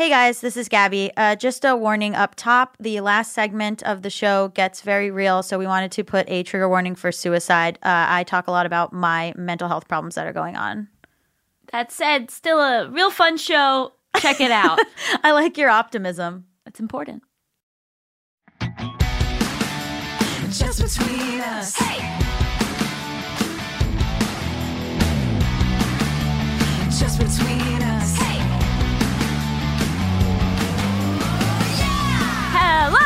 Hey guys, this is Gabby. Uh, just a warning up top the last segment of the show gets very real, so we wanted to put a trigger warning for suicide. Uh, I talk a lot about my mental health problems that are going on. That said, still a real fun show. Check it out. I like your optimism. It's important. Just between us. Just between us. Hello!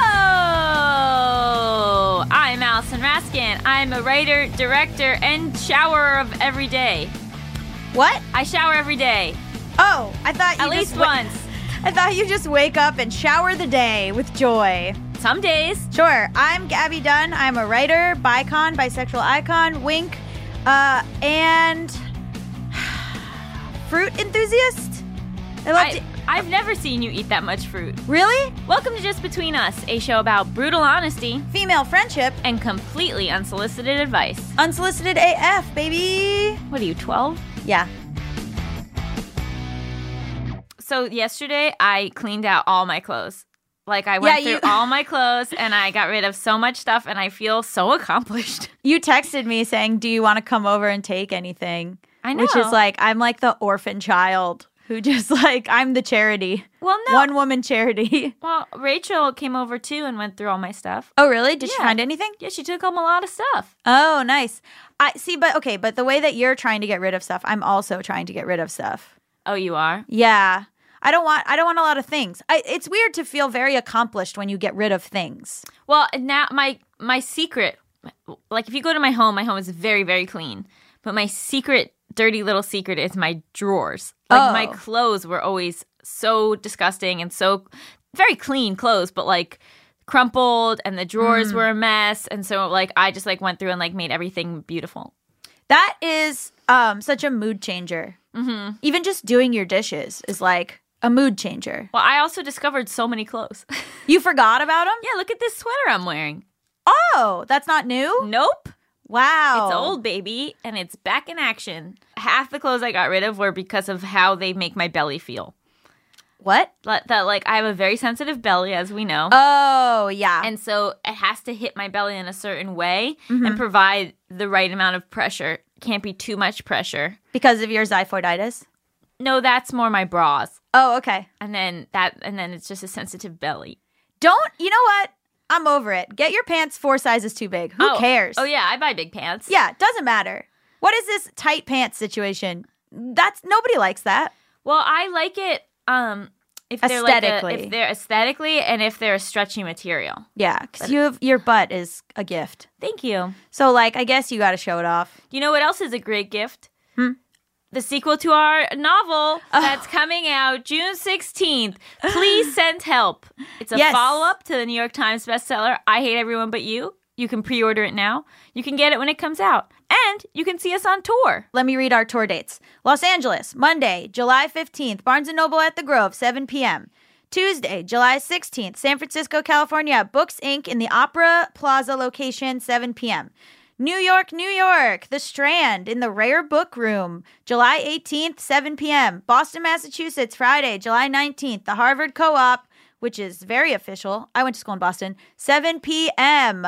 I'm Allison Raskin. I'm a writer, director, and showerer of every day. What? I shower every day, Oh, I thought you at least wa- once. I thought you just wake up and shower the day with joy. Some days. Sure. I'm Gabby Dunn. I'm a writer, bicon, bisexual icon, wink, uh, and fruit enthusiast. I love I, to- I've never seen you eat that much fruit. really Welcome to Just Between Us, a show about brutal honesty female friendship, and completely unsolicited advice. unsolicited AF, baby. What are you, 12? Yeah. So yesterday I cleaned out all my clothes. Like I went Yeah, through you- all my clothes and I got rid of so much stuff and I feel so accomplished. You texted me saying, "Do you want to come over and take anything?" I know. Which is like I'm like the orphan child who just like I'm the charity, Well, no. one woman charity. Well, Rachel came over too and went through all my stuff. Oh, really? Did she find anything? Yeah, she took home a lot of stuff. Oh, nice. I see, but okay, but the way that you're trying to get rid of stuff, I'm also trying to get rid of stuff. Oh, you are? Yeah. I don't want I don't want a lot of things. I, it's weird to feel very accomplished when you get rid of things. Well, now my my secret like if you go to my home, my home is very very clean. But my secret dirty little secret is my drawers. Like my Oh. clothes were always so disgusting and so very clean clothes, but like crumpled and the drawers Mm. were a mess and so like I just like went through and like made everything beautiful. That is um such a mood changer. Mm-hmm. Even just doing your dishes is like a mood changer. Well, I also discovered so many clothes. You forgot about them? yeah, look at this sweater I'm wearing. Oh, that's not new. Nope. Wow, It's old, baby, and it's back in action. Half the clothes I got rid of were because of how they make my belly feel. What? Like- That, like, I have a very sensitive belly, as we know. Oh, yeah. and so it has to hit my belly in a certain way Mm-hmm. and provide the right amount of pressure. Can't be too much pressure. because of your xiphoiditis. No, that's more my bras. Oh, okay. And then that, and then it's just a sensitive belly. Don't. You know what? I'm over it. Get your pants four sizes too big. Who Oh. cares? Oh yeah, I buy big pants. Yeah, it doesn't matter. What is this tight pants situation? That's nobody likes that. Well, I like it. Um, if they're like a, Aesthetically. if they're aesthetically, and if they're a stretchy material. Yeah, because you have your butt is a gift. Thank you. So like, I guess you got to show it off. You know what else is a great gift? The sequel to our novel oh. that's coming out June 16th. Please send help. It's a Yes. follow up to the New York Times bestseller, I Hate Everyone But You. You can pre order it now. You can get it when it comes out. And you can see us on tour. Let me read our tour dates. Los Angeles, Monday, July 15th, Barnes & Noble at the Grove, 7 p.m. Tuesday, July 16th, San Francisco, California, Books Inc. in the Opera Plaza location, 7 p.m. New York, New York, The Strand in the Rare Book Room, July 18th, 7 p.m. Boston, Massachusetts, Friday, July 19th, the Harvard Co op, which is very official. I went to school in Boston, 7 p.m.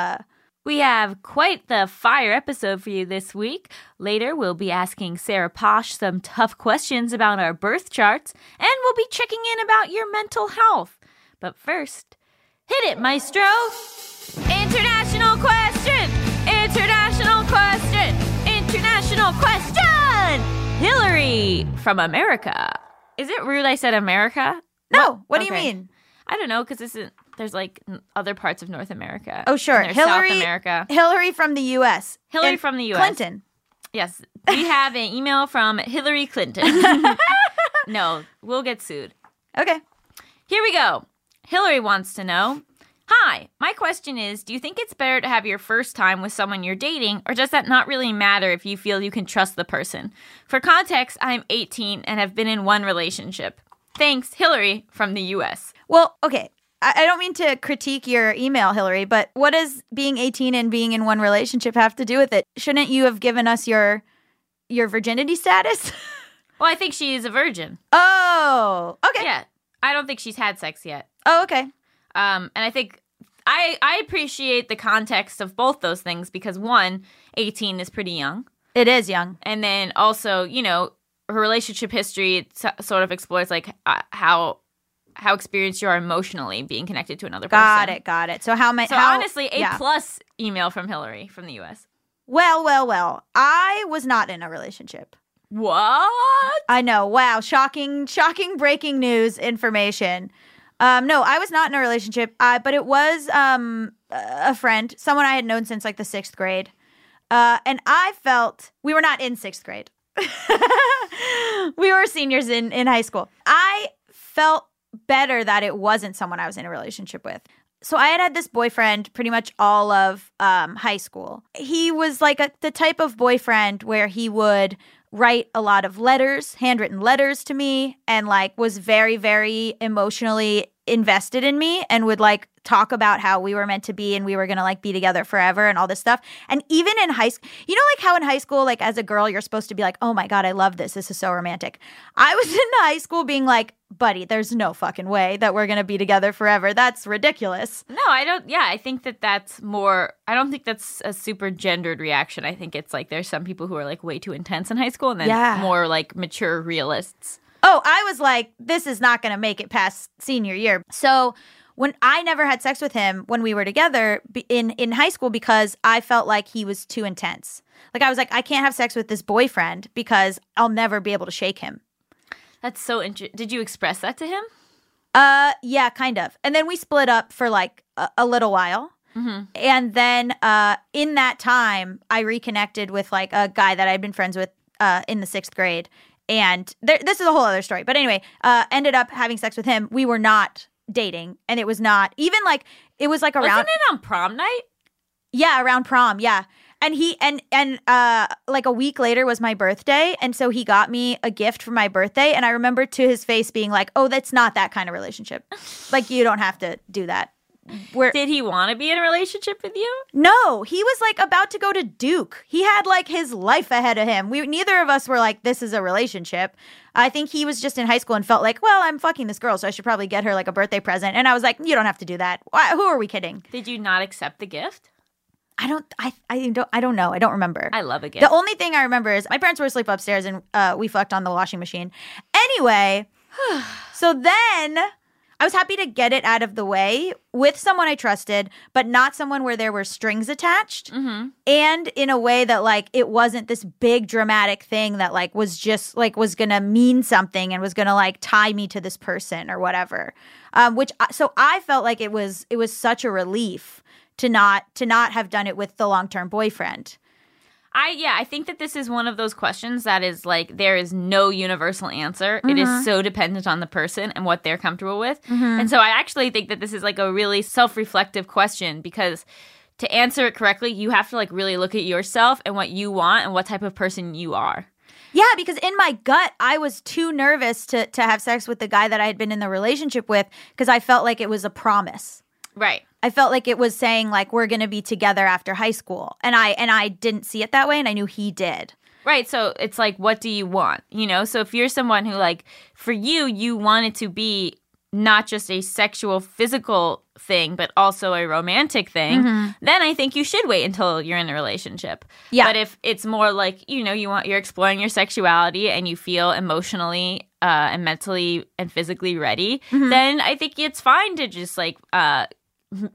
We have quite the fire episode for you this week. Later, we'll be asking Sarah Posh some tough questions about our birth charts, and we'll be checking in about your mental health. But first, hit it, maestro! International question! International question! International question! Hillary from America. Is it rude I said America? No, what do you mean? I don't know because isn't there's like other parts of North America. Oh, sure. there's South America. Hillary from the U.S. Hillary And from the US. Clinton. Yes, we have an email from Hillary Clinton. no, we'll get sued. Okay. Here we go. Hillary wants to know Hi, my question is Do you think it's better to have your first time with someone you're dating, or does that not really matter if you feel you can trust the person? For context, I'm 18 and have been in one relationship. Thanks, Hillary from the US. Well, okay. I, don't mean to critique your email, Hillary, but what does being 18 and being in one relationship have to do with it? Shouldn't you have given us your your virginity status? Well, I think she is a virgin. oh, okay. Yeah. I don't think she's had sex yet. Oh, okay. Um, and I think I I appreciate the context of both those things because one, 18 is pretty young, It is young. and then also you know her relationship history sort of explores like uh, how how experienced you are emotionally being connected to another person. Got it. Got it. So how many? So how, honestly, a yeah. plus email from Hillary from the U.S. Well, well, well. I was not in a relationship. What? I know. Wow. Shocking, shocking breaking news information. Um, no, I was not in a relationship, uh, but it was um, a friend, someone I had known since like the sixth grade. Uh, and I felt we were not in sixth grade. we were seniors in, in high school. I felt better that it wasn't someone I was in a relationship with. So I had had this boyfriend pretty much all of um, high school. He was like a, the type of boyfriend where he would write a lot of letters, handwritten letters to me, and like was very, very emotionally invested in me and would like talk about how we were meant to be and we were gonna like be together forever and all this stuff. And even in high school, you know, like how in high school, like as a girl, you're supposed to be like, oh my God, I love this. This is so romantic. I was in high school being like, buddy, there's no fucking way that we're gonna be together forever. That's ridiculous. No, I don't. Yeah, I think that that's more. I don't think that's a super gendered reaction. I think it's like there's some people who are like way too intense in high school, and then Yeah. more like mature realists. Oh, I was like, this is not going to make it past senior year. So when I never had sex with him when we were together in in high school because I felt like he was too intense. Like I was like, I can't have sex with this boyfriend because I'll never be able to shake him. That's so interesting. Did you express that to him? Uh, yeah, kind of. And then we split up for like a, a little while. And then uh, in that time, I reconnected with like a guy that I'd been friends with uh, in the sixth grade. And there, this is a whole other story. But anyway, uh, ended up having sex with him. We were not dating, and it was not even like it was like around Wasn't it on prom night? yeah around prom yeah. And he and and uh like a week later was my birthday, and so he got me a gift for my birthday, and I remember to his face being like, "Oh, that's not that kind of relationship. like you don't have to do that." Where Did he want to be in a relationship with you? no, he was like about to go to Duke. He had like his life ahead of him. We neither of us were like this is a relationship. I think he was just in high school and felt like, well, I'm fucking this girl, so I should probably get her like a birthday present. And I was like, you don't have to do that. Why, who are we kidding? Did you not accept the gift? I don't. I I don't. I don't know. I don't remember. I love a gift. The only thing I remember is my parents were asleep upstairs and uh, we fucked on the washing machine. Anyway, so then I was happy to get it out of the way with someone I trusted, but not someone where there were strings attached. And in a way that like it wasn't this big dramatic thing that like was just like was gonna mean something and was gonna like tie me to this person or whatever. Um, which so I felt like it was it was such a relief to not to not have done it with the long term boyfriend. I yeah, I think that this is one of those questions that is like there is no universal answer. It is mm-hmm. so dependent on the person and what they're comfortable with. Mm-hmm. And so I actually think that this is like a really self-reflective question because to answer it correctly, you have to like really look at yourself and what you want and what type of person you are. Yeah, because in my gut, I was too nervous to to have sex with the guy that I had been in the relationship with because I felt like it was a promise. Right. I felt like it was saying like we're going to be together after high school. And I and I didn't see it that way and I knew he did. Right. So it's like, what do you want? You know, so if you're someone who, like, for you, you want it to be not just a sexual, physical thing, but also a romantic thing, then I think you should wait until you're in a relationship. Yeah. But if it's more like, you know, you want, you're exploring your sexuality and you feel emotionally uh, and mentally and physically ready, then I think it's fine to just like, uh,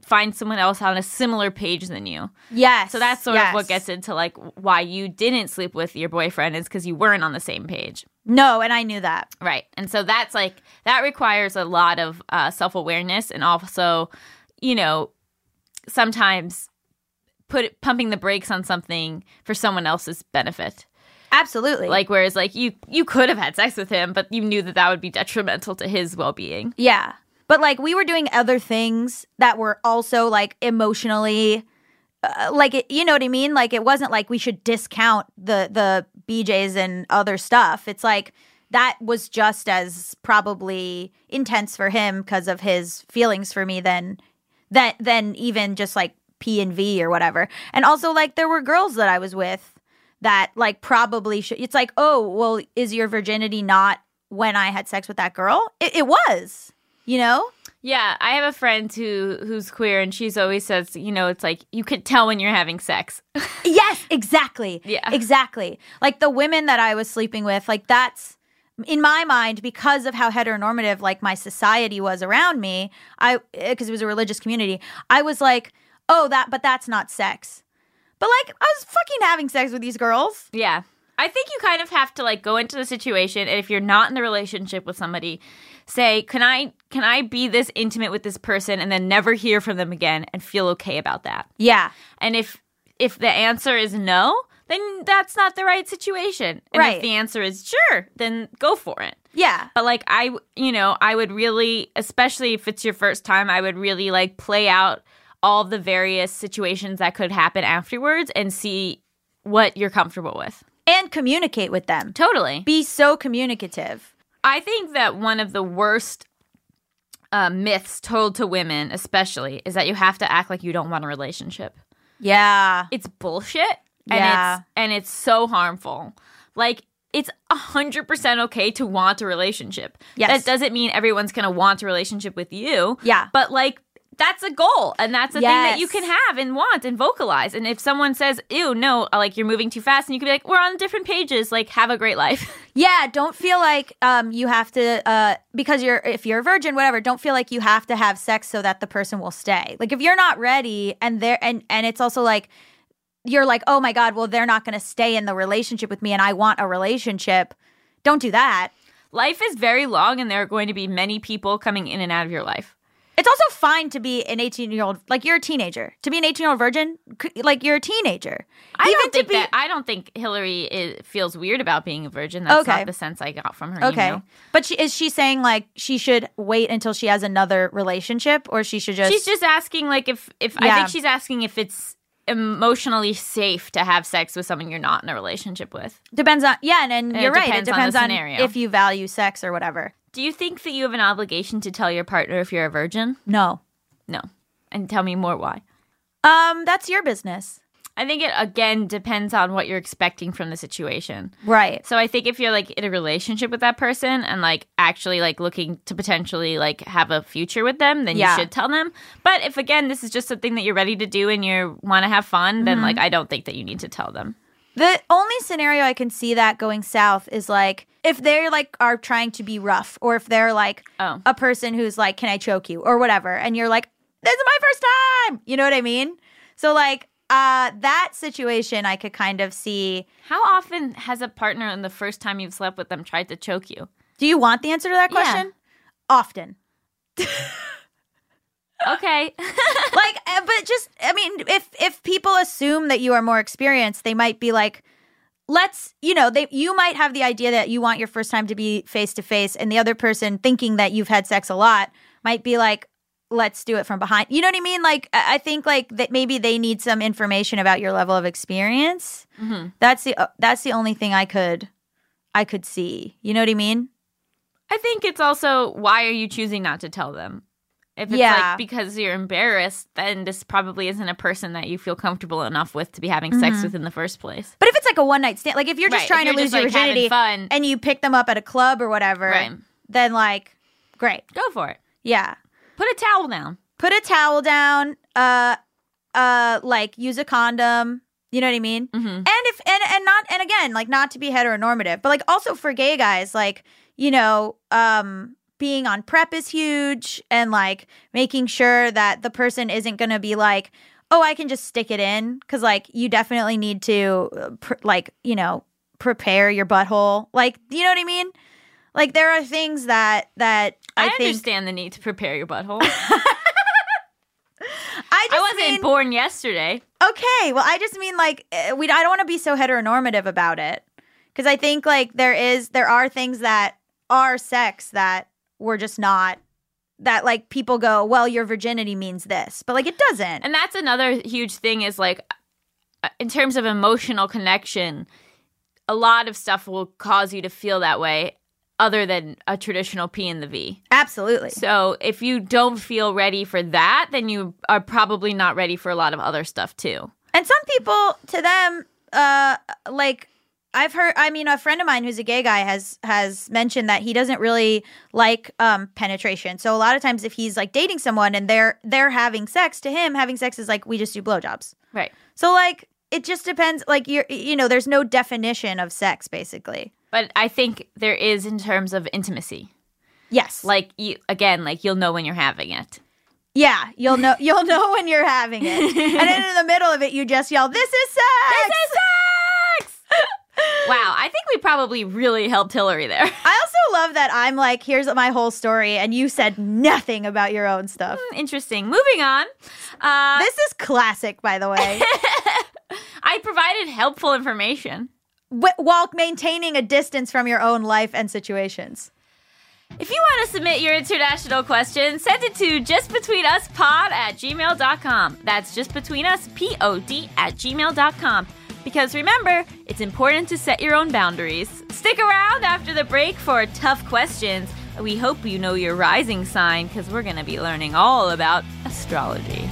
find someone else on a similar page than you. Yes. So that's sort yes. of what gets into like why you didn't sleep with your boyfriend is because you weren't on the same page. No, and I knew that. Right. And so that's like, that requires a lot of uh, self awareness and also, you know, sometimes put pumping the brakes on something for someone else's benefit. Absolutely. Like, whereas, like, you, you could have had sex with him, but you knew that that would be detrimental to his well being. Yeah. But like we were doing other things that were also like emotionally uh, like it, you know what I mean? Like it wasn't like we should discount the the BJs and other stuff. It's like that was just as probably intense for him because of his feelings for me than that than even just like P and V or whatever. And also like there were girls that I was with that like probably should it's like, "Oh, well, is your virginity not when I had sex with that girl. It, it was, you know? Yeah, I have a friend who who's queer, and she's always says, you know, it's like you could tell when you're having sex. Yes, exactly. Yeah. Exactly. Like the women that I was sleeping with, like that's in my mind because of how heteronormative like my society was around me. I eh, because it was a religious community. I was like, "Oh, that but that's not sex." But like I was fucking having sex with these girls. Yeah. I think you kind of have to like go into the situation and if you're not in the relationship with somebody, say, "Can I can I be this intimate with this person and then never hear from them again and feel okay about that?" Yeah. And if if the answer is no, then that's not the right situation. And Right. if the answer is sure, then go for it. Yeah. But like I, you know, I would really, especially if it's your first time, I would really like play out all the various situations that could happen afterwards and see what you're comfortable with. And communicate with them. Totally. Be so communicative. I think that one of the worst uh, myths told to women, especially, is that you have to act like you don't want a relationship. Yeah. It's bullshit, and Yeah. it's and it's so harmful. Like it's hundred percent okay to want a relationship. Yes. that doesn't mean everyone's gonna want a relationship with you. Yeah. but like. That's a goal, and that's a thing that you can have and want and vocalize. And if someone says, "Ew, no," like you're moving too fast, and you can be like, "We're on different pages. Like, have a great life." Yeah, don't feel like um you have to uh because you're if you're a virgin whatever, don't feel like you have to have sex so that the person will stay. Like if you're not ready and they're and and it's also like you're like, "Oh my god, well they're not going to stay in the relationship with me and I want a relationship." Don't do that. life is very long, and there are going to be many people coming in and out of your life. It's also fine to be an 18-year-old like you're a teenager. To be an 18-year-old virgin, like you're a teenager. I Even don't think be- that. I don't think Hillary is, feels weird about being a virgin. That's Okay. not the sense I got from her Okay. email. But she, is she saying like she should wait until she has another relationship or she should just She's just asking, like, if if I think she's asking if it's emotionally safe to have sex with someone you're not in a relationship with. Depends on yeah, and, and you're right. It depends on on, scenario. if you value sex or whatever. Do you think that you have an obligation to tell your partner if you're a virgin? No. No. And tell me more why. Um, that's your business. I think it again depends on what you're expecting from the situation. Right. So I think if you're like in a relationship with that person and like actually like looking to potentially like have a future with them, then Yeah. you should tell them. But if again this is just something that you're ready to do and you want to have fun, then Mm-hmm. like I don't think that you need to tell them. The only scenario I can see that going south is like if they're like are trying to be rough or if they're like Oh. a person who's like, Can I choke you? or whatever, and you're like, This is my first time. You know what I mean? So like uh that situation I could kind of see. How often has a partner in the first time you've slept with them tried to choke you? Do you want the answer to that Yeah. question? Often. Okay. like uh, but just i mean if if people assume that you are more experienced they might be like let's you know they you might have the idea that you want your first time to be face to face and the other person thinking that you've had sex a lot might be like let's do it from behind. You know what i mean? Like i think like that maybe they need some information about your level of experience. That's the uh, that's the only thing i could i could see. You know what i mean? I think it's also why are you choosing not to tell them? If it's Yeah. like because you're embarrassed, then this probably isn't a person that you feel comfortable enough with to be having sex with in the first place. but if it's like a one night stand like if you're just Right, trying you're to lose your like, virginity fun. and you pick them up at a club or whatever Right. then like great Go for it. Yeah. Put a towel down. Put a towel down, uh uh like use a condom, you know what I mean? Mm-hmm. And if and and not and again, like not to be heteronormative, but like also for gay guys, like, you know, um being on PrEP is huge and like making sure that the person isn't going to be like, "Oh, I can just stick it in" cuz like you definitely need to uh, pr- like, you know, prepare your butthole. Like, you know what I mean? Like there are things that that I, I, think understand the need to prepare your butthole. I just I wasn't mean, born yesterday. Okay, well, I just mean like eh, we. I don't want to be so heteronormative about it because I think like there is there are things that are sex that we're just not that like people go well your virginity means this but like it doesn't And that's another huge thing is like uh, in terms of emotional connection, a lot of stuff will cause you to feel that way other than a traditional P in the V. absolutely So if you don't feel ready for that, then you are probably not ready for a lot of other stuff too. and some people to them uh like I've heard. I mean, a friend of mine who's a gay guy has has mentioned that he doesn't really like um, penetration. So a lot of times, if he's like dating someone and they're they're having sex, to him, having sex is like we just do blowjobs. Right. So like it just depends. Like you're, you know, there's no definition of sex basically. But I think there is in terms of intimacy. Yes. Like you again, like you'll know when you're having it. yeah, you'll know you'll know when you're having it, and then in the middle of it, you just yell, "This is sex." This is sex. Wow, I think we probably really helped Hillary there. I also love that I'm like, here's my whole story, and you said nothing about your own stuff. Interesting. Moving on. Uh, This is classic, by the way. I provided helpful information. Wh- while maintaining a distance from your own life and situations. If you want to submit your international question, send it to justbetweenuspod at gmail.com. That's justbetweenuspod at gmail.com. Because remember, it's important to set your own boundaries. Stick around after the break for tough questions. We hope you know your rising sign because we're going to be learning all about astrology.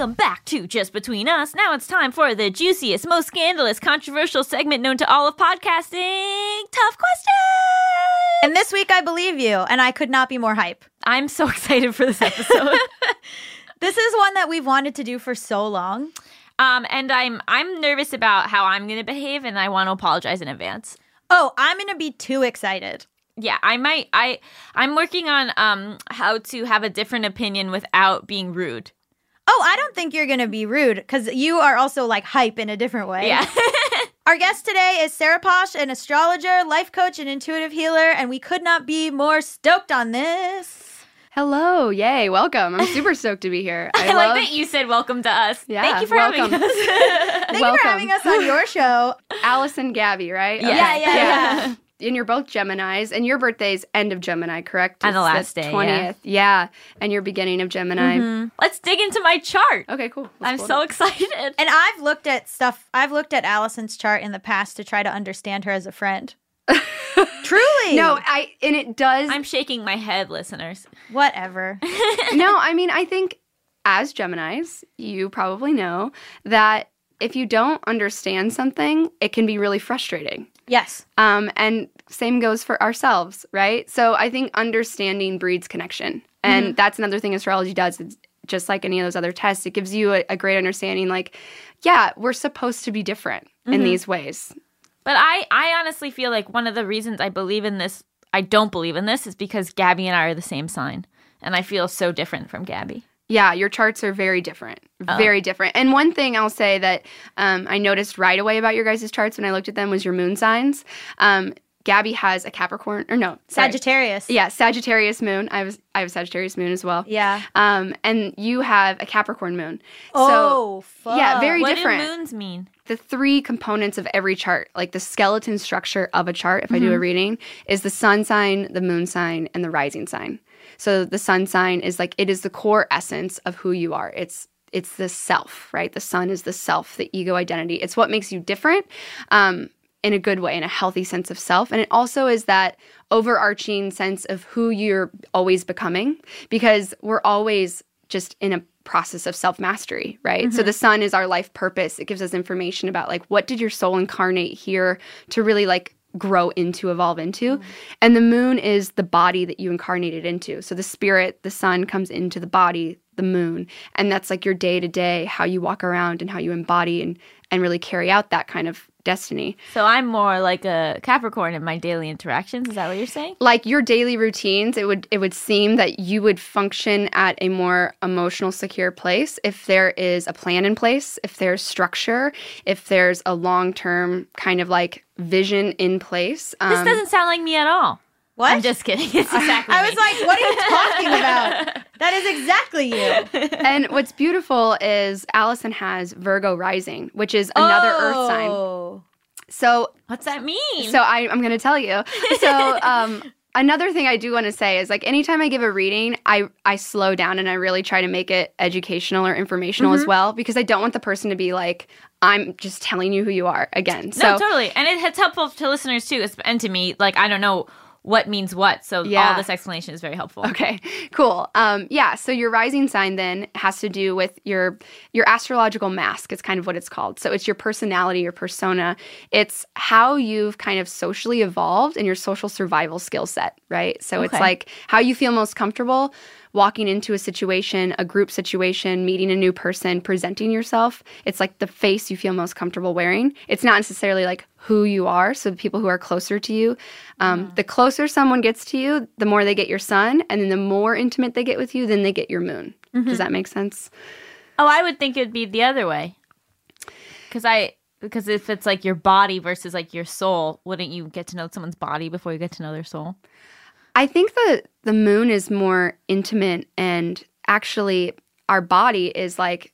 Welcome back to Just Between Us. Now it's time for the juiciest, most scandalous, controversial segment known to all of podcasting Tough Questions! And this week, I believe you, and I could not be more hype. I'm so excited for this episode. This is one that we've wanted to do for so long. um, and I'm I'm nervous about how I'm going to behave, and I want to apologize in advance. Oh, I'm going to be too excited. Yeah, I might. I I'm working on um how to have a different opinion without being rude. Oh, I don't think you're going to be rude because you are also like hype in a different way. Yeah. Our guest today is Sarah Posh, an astrologer, life coach, and intuitive healer, and we could not be more stoked on this. Hello, yay, welcome. I'm super stoked to be here. I, I like that you said welcome to us. Yeah, Thank you for welcome. having us. Thank you for having us on your show. Allison Gabby, right? Yeah. Yeah, yeah, yeah. And you're both Geminis, and your birthday's end of Gemini, correct? On the It's last day, 20th. Yeah. and you're beginning of Gemini. Mm-hmm. Let's dig into my chart. Okay, cool. Let's I'm pull it so up. excited. And I've looked at stuff, I've looked at Allison's chart in the past to try to understand her as a friend. Truly. No, I and it does. I'm shaking my head, listeners. Whatever. no, I mean, I think as Geminis, you probably know that if you don't understand something, it can be really frustrating. Yes. Um, and same goes for ourselves, right? So I think understanding breeds connection. And that's another thing astrology does. It's just like any of those other tests, it gives you a, a great understanding like, yeah, we're supposed to be different in these ways. But I, I honestly feel like one of the reasons I believe in this, I don't believe in this, is because Gabby and I are the same sign. And I feel so different from Gabby. Yeah, your charts are very different. Very different. And one thing I'll say that um, I noticed right away about your guys' charts when I looked at them was your moon signs. Um, Gabby has a Capricorn, or no, sorry. Sagittarius. Yeah, Sagittarius moon. I was I have a Sagittarius moon as well. Yeah. Um, and you have a Capricorn moon. Oh, fuck. yeah, very what different. do moons mean? the three components of every chart, like the skeleton structure of a chart, if I do a reading, is the sun sign, the moon sign, and the rising sign. So the sun sign is like it is the core essence of who you are. It's it's the self, right? The sun is the self, the ego identity. It's what makes you different. Um, in a good way, in a healthy sense of self. And it also is that overarching sense of who you're always becoming because we're always just in a process of self mastery, right? So the sun is our life purpose. It gives us information about like what did your soul incarnate here to really like grow into, evolve into. Mm-hmm. And the moon is the body that you incarnated into. So the spirit, the sun comes into the body, the moon. And that's like your day to day, how you walk around and how you embody and and really carry out that kind of destiny. So I'm more like a Capricorn in my daily interactions. Is that what you're saying? like your daily routines it would it would seem that you would function at a more emotional secure place if there is a plan in place if there's structure if there's a long-term kind of like vision in place This um, doesn't sound like me at all. What? I'm just kidding. It's exactly I me. was like, what are you talking about? That is exactly you. and what's beautiful is allison has virgo rising which is another earth sign Oh. so What's that mean? So I, I'm going to tell you. So um, another thing I do want to say is like anytime I give a reading, I I slow down and I really try to make it educational or informational Mm-hmm. as well because I don't want the person to be like I'm just telling you who you are again. So no, totally. And it, it's helpful to listeners too, and to me. Like, I don't know what means what. So Yeah. all this explanation is very helpful. Okay, cool. Um, yeah, so your rising sign then has to do with your your astrological mask. It's kind of what it's called. So it's your personality, your persona. It's how you've kind of socially evolved and your social survival skill set, right? So it's like how you feel most comfortable walking into a situation, a group situation, meeting a new person, presenting yourself. It's like the face you feel most comfortable wearing. It's not necessarily like who you are. So the people who are closer to you, um, the closer someone gets to you, the more they get your sun, and then the more intimate they get with you, then they get your moon. Does that make sense? Oh, I would think it'd be the other way. Because I because if it's like your body versus like your soul, wouldn't you get to know someone's body before you get to know their soul? I think the the moon is more intimate and actually our body is like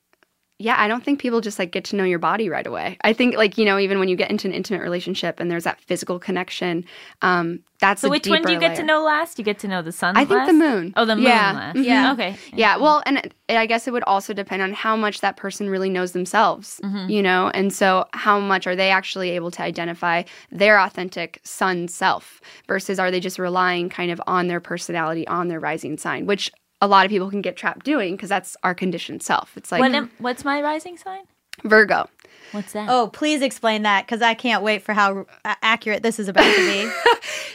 yeah, I don't think people just like get to know your body right away. I think like, you know, even when you get into an intimate relationship and there's that physical connection, um that's So which one do you get to know last? You get to know the sun. I think last? the moon. Oh, the moon Yeah. last. Mhm. Yeah. Okay. Yeah, well, and it- I guess it would also depend on how much that person really knows themselves, Mm-hmm. you know, and so how much are they actually able to identify their authentic sun self versus are they just relying kind of on their personality, on their rising sign, which a lot of people can get trapped doing because that's our conditioned self. It's like What am- what's my rising sign? Virgo. What's that? Oh, please explain that because I can't wait for how a- accurate this is about to be.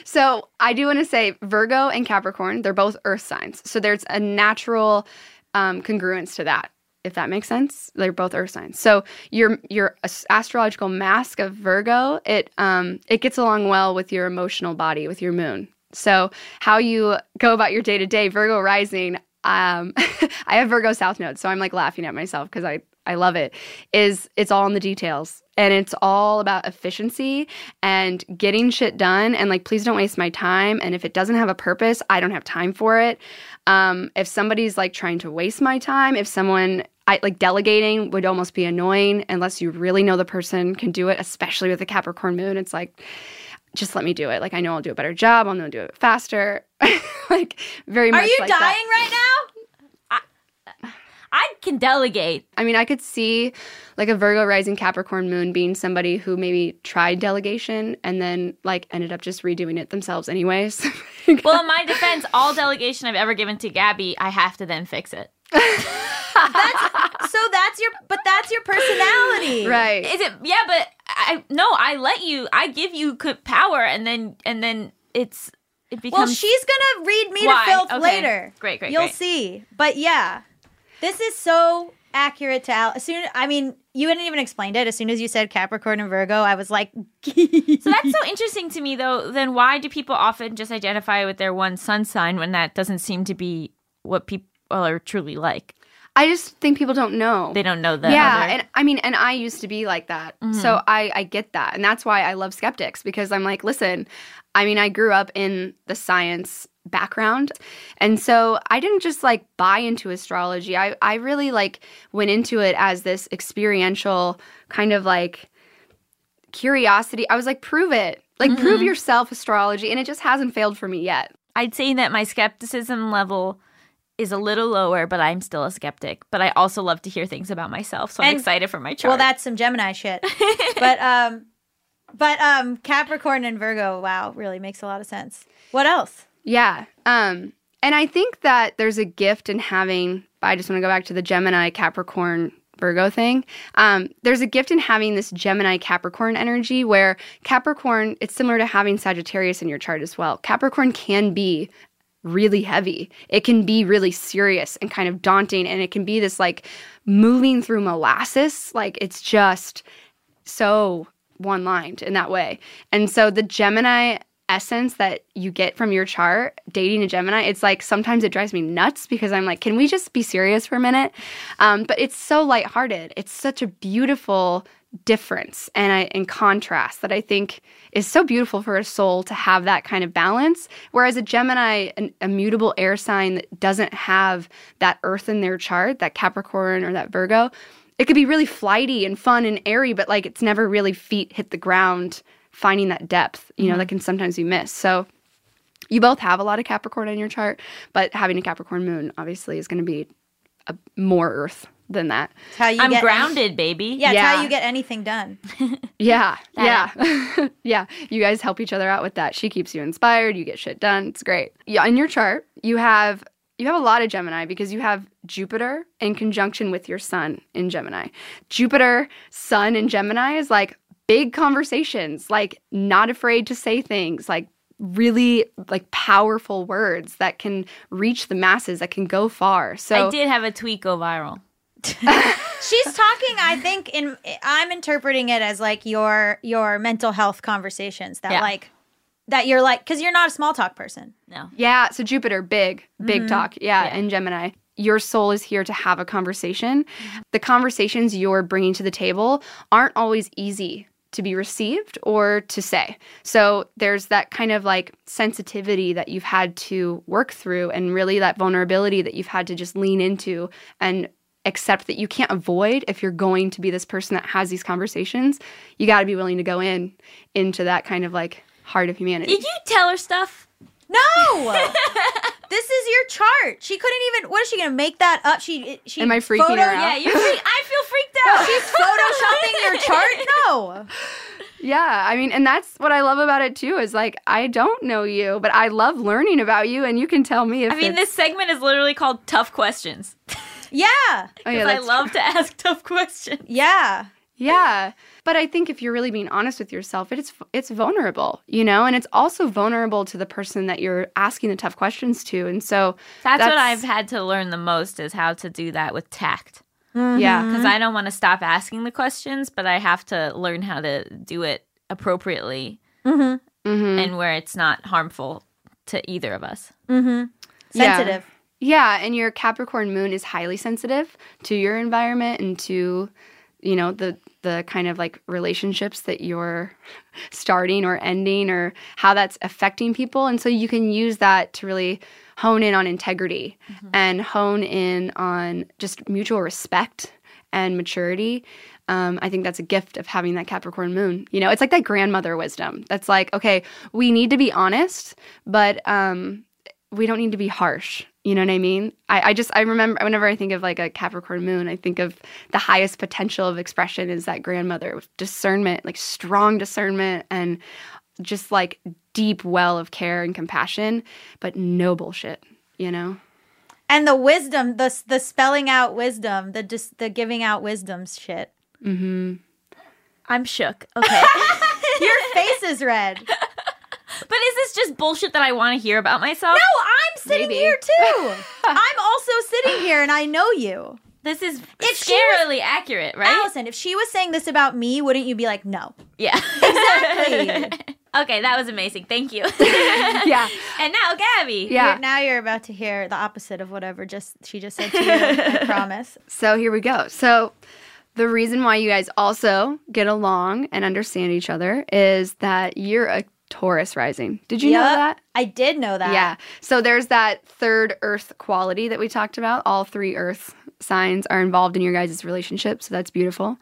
So I do want to say Virgo and Capricorn, they're both earth signs. So there's a natural um, congruence to that, if that makes sense. They're both earth signs. So your your astrological mask of Virgo, it um, it gets along well with your emotional body, with your moon. So how you go about your day to day, Virgo rising. Um, I have Virgo South Node, so I'm like laughing at myself because I I love it. Is it's all in the details and it's all about efficiency and getting shit done and like please don't waste my time and if it doesn't have a purpose, I don't have time for it. Um, if somebody's like trying to waste my time, if someone I like delegating would almost be annoying unless you really know the person can do it, especially with the Capricorn moon. It's like just let me do it. Like I know I'll do a better job. I'll know do it faster. like very much. Are you like dying that. right now? I can delegate. I mean, I could see like a Virgo rising Capricorn moon being somebody who maybe tried delegation and then like ended up just redoing it themselves anyways. Well, in my defense, all delegation I've ever given to Gabby, I have to then fix it. So that's your, but that's your personality, right. Is it? Yeah, but I no. I let you. I give you power, and then and then it's it becomes. Well, she's gonna read me Why? to filth Okay. later. Great, great, You'll great. see. But yeah, this is so accurate to Al. As soon, I mean, you hadn't even explained it. As soon as you said Capricorn and Virgo, I was like, So that's so interesting to me, though. Then why do people often just identify with their one sun sign when that doesn't seem to be what people are truly like? I just think people don't know. They don't know that. yeah, other. and I mean, and I used to be like that, mm-hmm. so I I get that, and that's why I love skeptics because I'm like, listen, I mean, I grew up in the science background, and so I didn't just like buy into astrology. I I really like went into it as this experiential kind of like curiosity. I was like, prove it, like prove mm-hmm. yourself astrology, and it just hasn't failed for me yet. I'd say that my skepticism level is a little lower, but I'm still a skeptic. But I also love to hear things about myself, so I'm And- excited for my chart. well, that's some Gemini shit. but um, but um, Capricorn and Virgo, wow, really makes a lot of sense. What else? Yeah. Um, and I think that there's a gift in having, I just want to go back to the Gemini Capricorn Virgo thing. Um, there's a gift in having this Gemini Capricorn energy where Capricorn, it's similar to having Sagittarius in your chart as well. Capricorn can be really heavy. It can be really serious and kind of daunting. And it can be this like moving through molasses. Like it's just so one lined in that way. And so the Gemini essence that you get from your chart dating a Gemini, it's like sometimes it drives me nuts because I'm like, can we just be serious for a minute? Um, but it's so lighthearted. It's such a beautiful difference and I, and contrast that I think is so beautiful for a soul to have that kind of balance. Whereas a Gemini, an immutable air sign that doesn't have that earth in their chart, that Capricorn or that Virgo, it could be really flighty and fun and airy, but like it's never really feet hit the ground, finding that depth, you know, mm-hmm. that can sometimes be missed. So You both have a lot of Capricorn in your chart, but having a Capricorn moon obviously is going to be a, more Earth than that. It's how you I'm get grounded, baby. Yeah, it's how you get anything done. Yeah, yeah, yeah. You guys help each other out with that. She keeps you inspired. You get shit done. It's great. Yeah, in your chart, you have you have a lot of Gemini because you have Jupiter in conjunction with your Sun in Gemini. Jupiter, Sun in Gemini is like big conversations, like not afraid to say things, like really like powerful words that can reach the masses, that can go far. So I did have a tweet go viral. She's talking. I think in I'm interpreting it as like your your mental health conversations that Yeah. like that you're like because you're not a small talk person. No. Yeah, so Jupiter, big, big mm-hmm. talk. Yeah, in Gemini. Your soul is here to have a conversation. Mm-hmm. The conversations you're bringing to the table aren't always easy to be received or to say. So there's that kind of like sensitivity that you've had to work through and really that vulnerability that you've had to just lean into and accept that you can't avoid if you're going to be this person that has these conversations. You got to be willing to go in into that kind of like heart of humanity. Did you tell her stuff? No, this is your chart. She couldn't even. What is she gonna make that up? She she. Am I freaking her out? Yeah, you're freak- I feel freaked out. She's photoshopping your chart. No. Yeah, I mean, and that's what I love about it too. Is like I don't know you, but I love learning about you, and you can tell me if I mean, it's- this segment is literally called Tough Questions. Yeah. Oh, yeah, Because I that's love to ask tough questions. Yeah. Yeah, but I think if you're really being honest with yourself, it's it's vulnerable, you know, and it's also vulnerable to the person that you're asking the tough questions to, and so That's, what I've had to learn the most is how to do that with tact. yeah, Because I don't want to stop asking the questions, but I have to learn how to do it appropriately Mhm. and where it's not harmful to either of us. Yeah. Sensitive. Yeah, and your Capricorn moon is highly sensitive to your environment and to, you know, the the kind of like relationships that you're starting or ending or how that's affecting people. And so you can use that to really hone in on integrity and hone in on just mutual respect and maturity. Um, I think that's a gift of having that Capricorn moon. You know, it's like that grandmother wisdom. That's like, okay, we need to be honest, but um, we don't need to be harsh. You know what I mean? I, I just I remember whenever I think of like a Capricorn moon, I think of the highest potential of expression is that grandmother with discernment, like strong discernment and just like deep well of care and compassion, but no bullshit, you know? And the wisdom, the the spelling out wisdom, the just the giving out wisdoms shit. Mm-hmm. I'm shook. Okay. Your face is red. No, but is this just bullshit that I want to hear about myself? No, I'm sitting Maybe. here too. I'm also sitting here, and I know you, This is If she was- accurate, right? Allison. If she was saying this about me, wouldn't you be like, no? Yeah. Exactly. okay, that was amazing. Thank you. Yeah. and now Gabby. Yeah. You're- now you're about to hear the opposite of whatever just she just said to you. I promise. So here we go. So the reason why you guys also get along and understand each other is that you're a Taurus rising. Did you know that? I did know that. Yeah. So there's that third earth quality that we talked about. All three earth signs are involved in your guys' relationship. So that's beautiful. Um,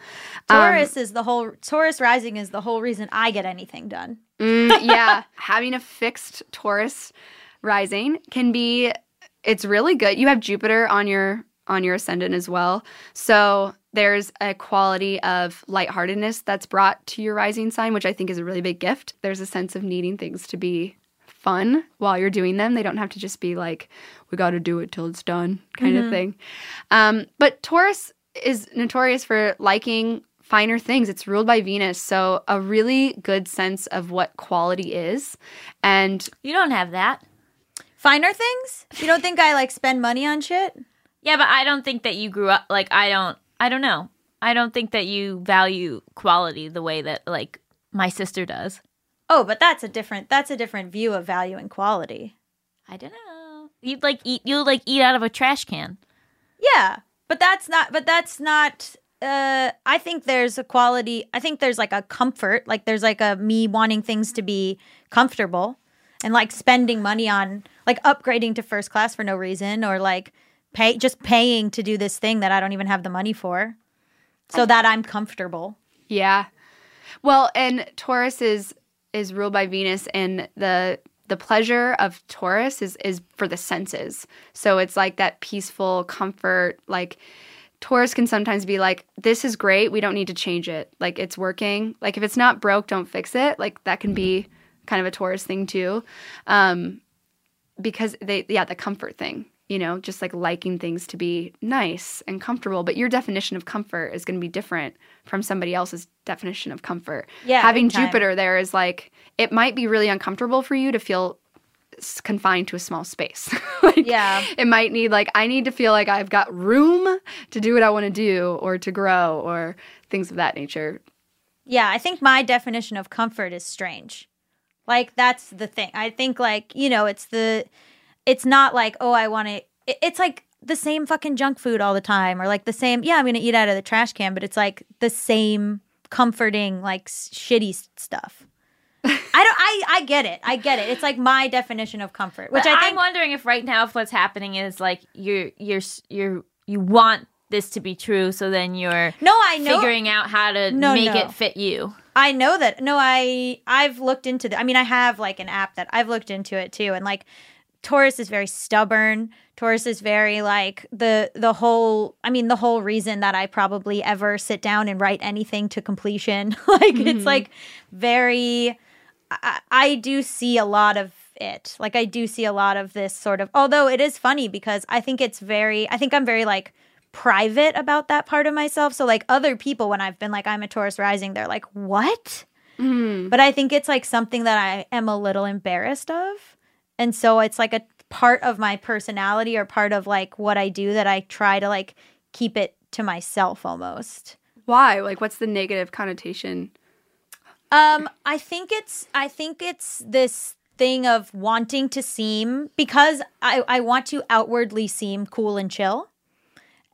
Taurus is the whole Taurus rising is the whole reason I get anything done. Mm, yeah, having a fixed Taurus rising can be it's really good. You have Jupiter on your on your ascendant as well. So there's a quality of lightheartedness that's brought to your rising sign, which I think is a really big gift. There's a sense of needing things to be fun while you're doing them. They don't have to just be like, we got to do it till it's done kind of thing. Um, but Taurus is notorious for liking finer things. It's ruled by Venus. So a really good sense of what quality is. And You don't have that. Finer things? You don't think I like spend money on shit? Yeah, but I don't think that you grew up like I don't I don't know. I don't think that you value quality the way that like my sister does. Oh, but that's a different that's a different view of value and quality. I don't know. You'd like eat you'll like eat out of a trash can. Yeah, but that's not. But that's not. Uh, I think there's a quality. I think there's like a comfort. Like there's like a me wanting things to be comfortable, and like spending money on like upgrading to first class for no reason, or like pay just paying to do this thing that I don't even have the money for, so that I'm comfortable. yeah. Well, and Taurus is is ruled by Venus and the the pleasure of Taurus is is for the senses. So it's like that peaceful comfort like Taurus can sometimes be like, this is great. We don't need to change it. Like, it's working. Like, if it's not broke, don't fix it. Like, that can be kind of a Taurus thing too. Um, because they, yeah, the comfort thing, you know, just like liking things to be nice and comfortable. But your definition of comfort is going to be different from somebody else's definition of comfort. Yeah, Having. Jupiter there is like, it might be really uncomfortable for you to feel confined to a small space. like, Yeah. it might need like I need to feel like I've got room to do what I want to do or to grow or things of that nature. Yeah, I think my definition of comfort is strange. Like that's the thing. I think like, you know, it's the it's not like, oh, I want to it's like the same fucking junk food all the time or like the same, yeah, I'm going to eat out of the trash can, but it's like the same comforting like shitty stuff. I don't I I get it. I get it. It's like my definition of comfort, which But I I'm wondering if right now if what's happening is like you're you're you're you want this to be true, so then you're No, I know figuring out how to No, make no. it fit you. I know that. No, I I've looked into the I mean, I have like an app that I've looked into it too and like Taurus is very stubborn. Taurus is very like the the whole I mean the whole reason that I probably ever sit down and write anything to completion. like it's mm-hmm. like very I, I do see a lot of it. Like I do see a lot of this sort of although it is funny because I think it's very I think I'm very like private about that part of myself. So like other people when I've been like I'm a Taurus rising, they're like, "What?" Mm-hmm. But I think it's like something that I am a little embarrassed of. And so it's like a part of my personality or part of like what I do that I try to like keep it to myself almost. Why? Like what's the negative connotation? Um, I think it's I think it's this thing of wanting to seem because I I want to outwardly seem cool and chill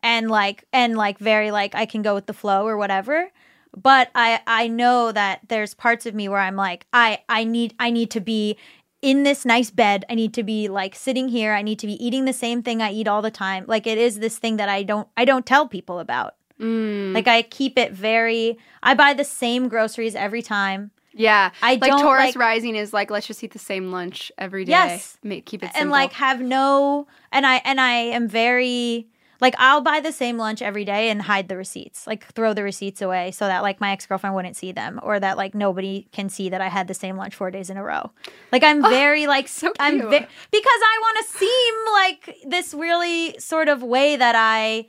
and like and like very like I can go with the flow or whatever. But I I know that there's parts of me where I'm like I I need I need to be in this nice bed. I need to be like sitting here. I need to be eating the same thing I eat all the time. Like it is this thing that I don't I don't tell people about. Mm. Like I keep it very I buy the same groceries every time. Yeah. I like don't Taurus like- rising is like let's just eat the same lunch every day. Yes. Make, keep it simple. and like have no and I and I am very like I'll buy the same lunch every day and hide the receipts. Like throw the receipts away so that like my ex-girlfriend wouldn't see them or that like nobody can see that I had the same lunch 4 days in a row. Like I'm very like so I'm ve- because I want to seem like this really sort of way that I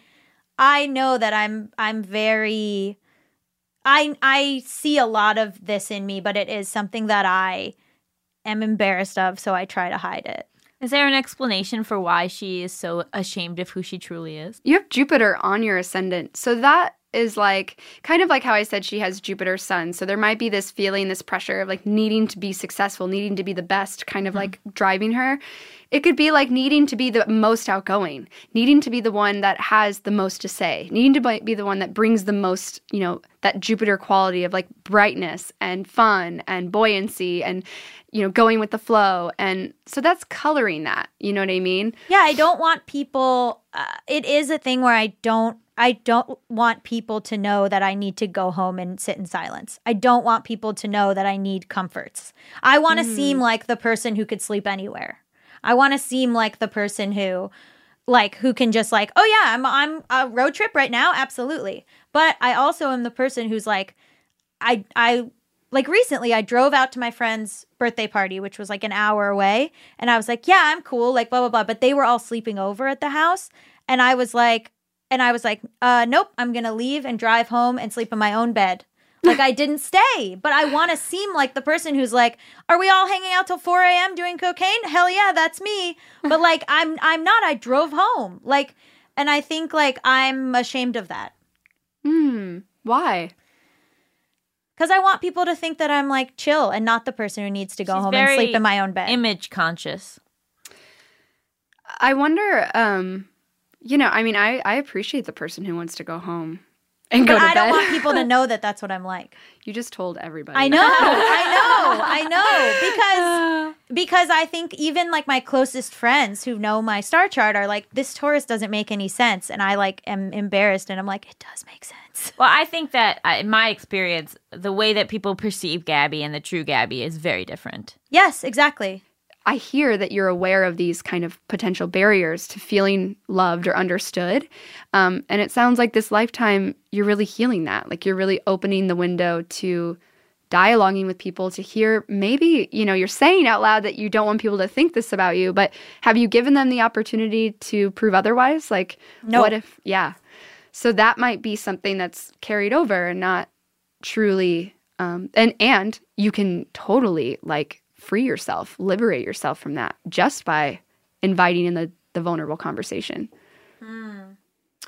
I know that I'm I'm very I I see a lot of this in me, but it is something that I am embarrassed of, so I try to hide it. Is there an explanation for why she is so ashamed of who she truly is? you have Jupiter on your ascendant. So that is like kind of like how I said she has Jupiter sun. So there might be this feeling, this pressure of like needing to be successful, needing to be the best, kind of like driving her. It could be like needing to be the most outgoing, needing to be the one that has the most to say, needing to be- be the one that brings the most, you know, that Jupiter quality of like brightness and fun and buoyancy and, you know, going with the flow. And so that's coloring that. You know what I mean? Yeah, I don't want people. Uh, it is a thing where I don't. I don't want people to know that I need to go home and sit in silence. I don't want people to know that I need comforts. I want to hmm. seem like the person who could sleep anywhere. I want to seem like the person who like who can just like, "Oh yeah, I'm I'm a road trip right now." Absolutely. But I also am the person who's like I I like recently I drove out to my friend's birthday party, which was like an hour away, and I was like, "Yeah, I'm cool," like blah blah blah. But they were all sleeping over at the house, and I was like, and I was like, "Uh, nope, I'm gonna leave and drive home and sleep in my own bed." Like I didn't stay, but I want to seem like the person who's like, "Are we all hanging out till 4 a.m. doing cocaine?" Hell yeah, that's me. But like, I'm I'm not. I drove home. Like, and I think like I'm ashamed of that. Hmm. Why? Because I want people to think that I'm like chill and not the person who needs to go She's home and sleep in my own bed. Image conscious. I wonder, um, you know, I mean, I, I appreciate the person who wants to go home and go but to I bed. don't want people to know that that's what I'm like. you just told everybody. I know, I know, I know. Because because I think even like my closest friends who know my star chart are like, this Taurus doesn't make any sense, and I like am embarrassed, and I'm like, it does make sense. Well, I think that uh, in my experience, the way that people perceive Gabby and the true Gabby is very different. Yes, exactly. I hear that you're aware of these kind of potential barriers to feeling loved or understood. Um, and it sounds like this lifetime, you're really healing that. Like you're really opening the window to dialoguing with people to hear maybe, you know, you're saying out loud that you don't want people to think this about you, but have you given them the opportunity to prove otherwise? Like, No. what if, yeah. So that might be something that's carried over and not truly um and and you can totally like free yourself liberate yourself from that just by inviting in the the vulnerable conversation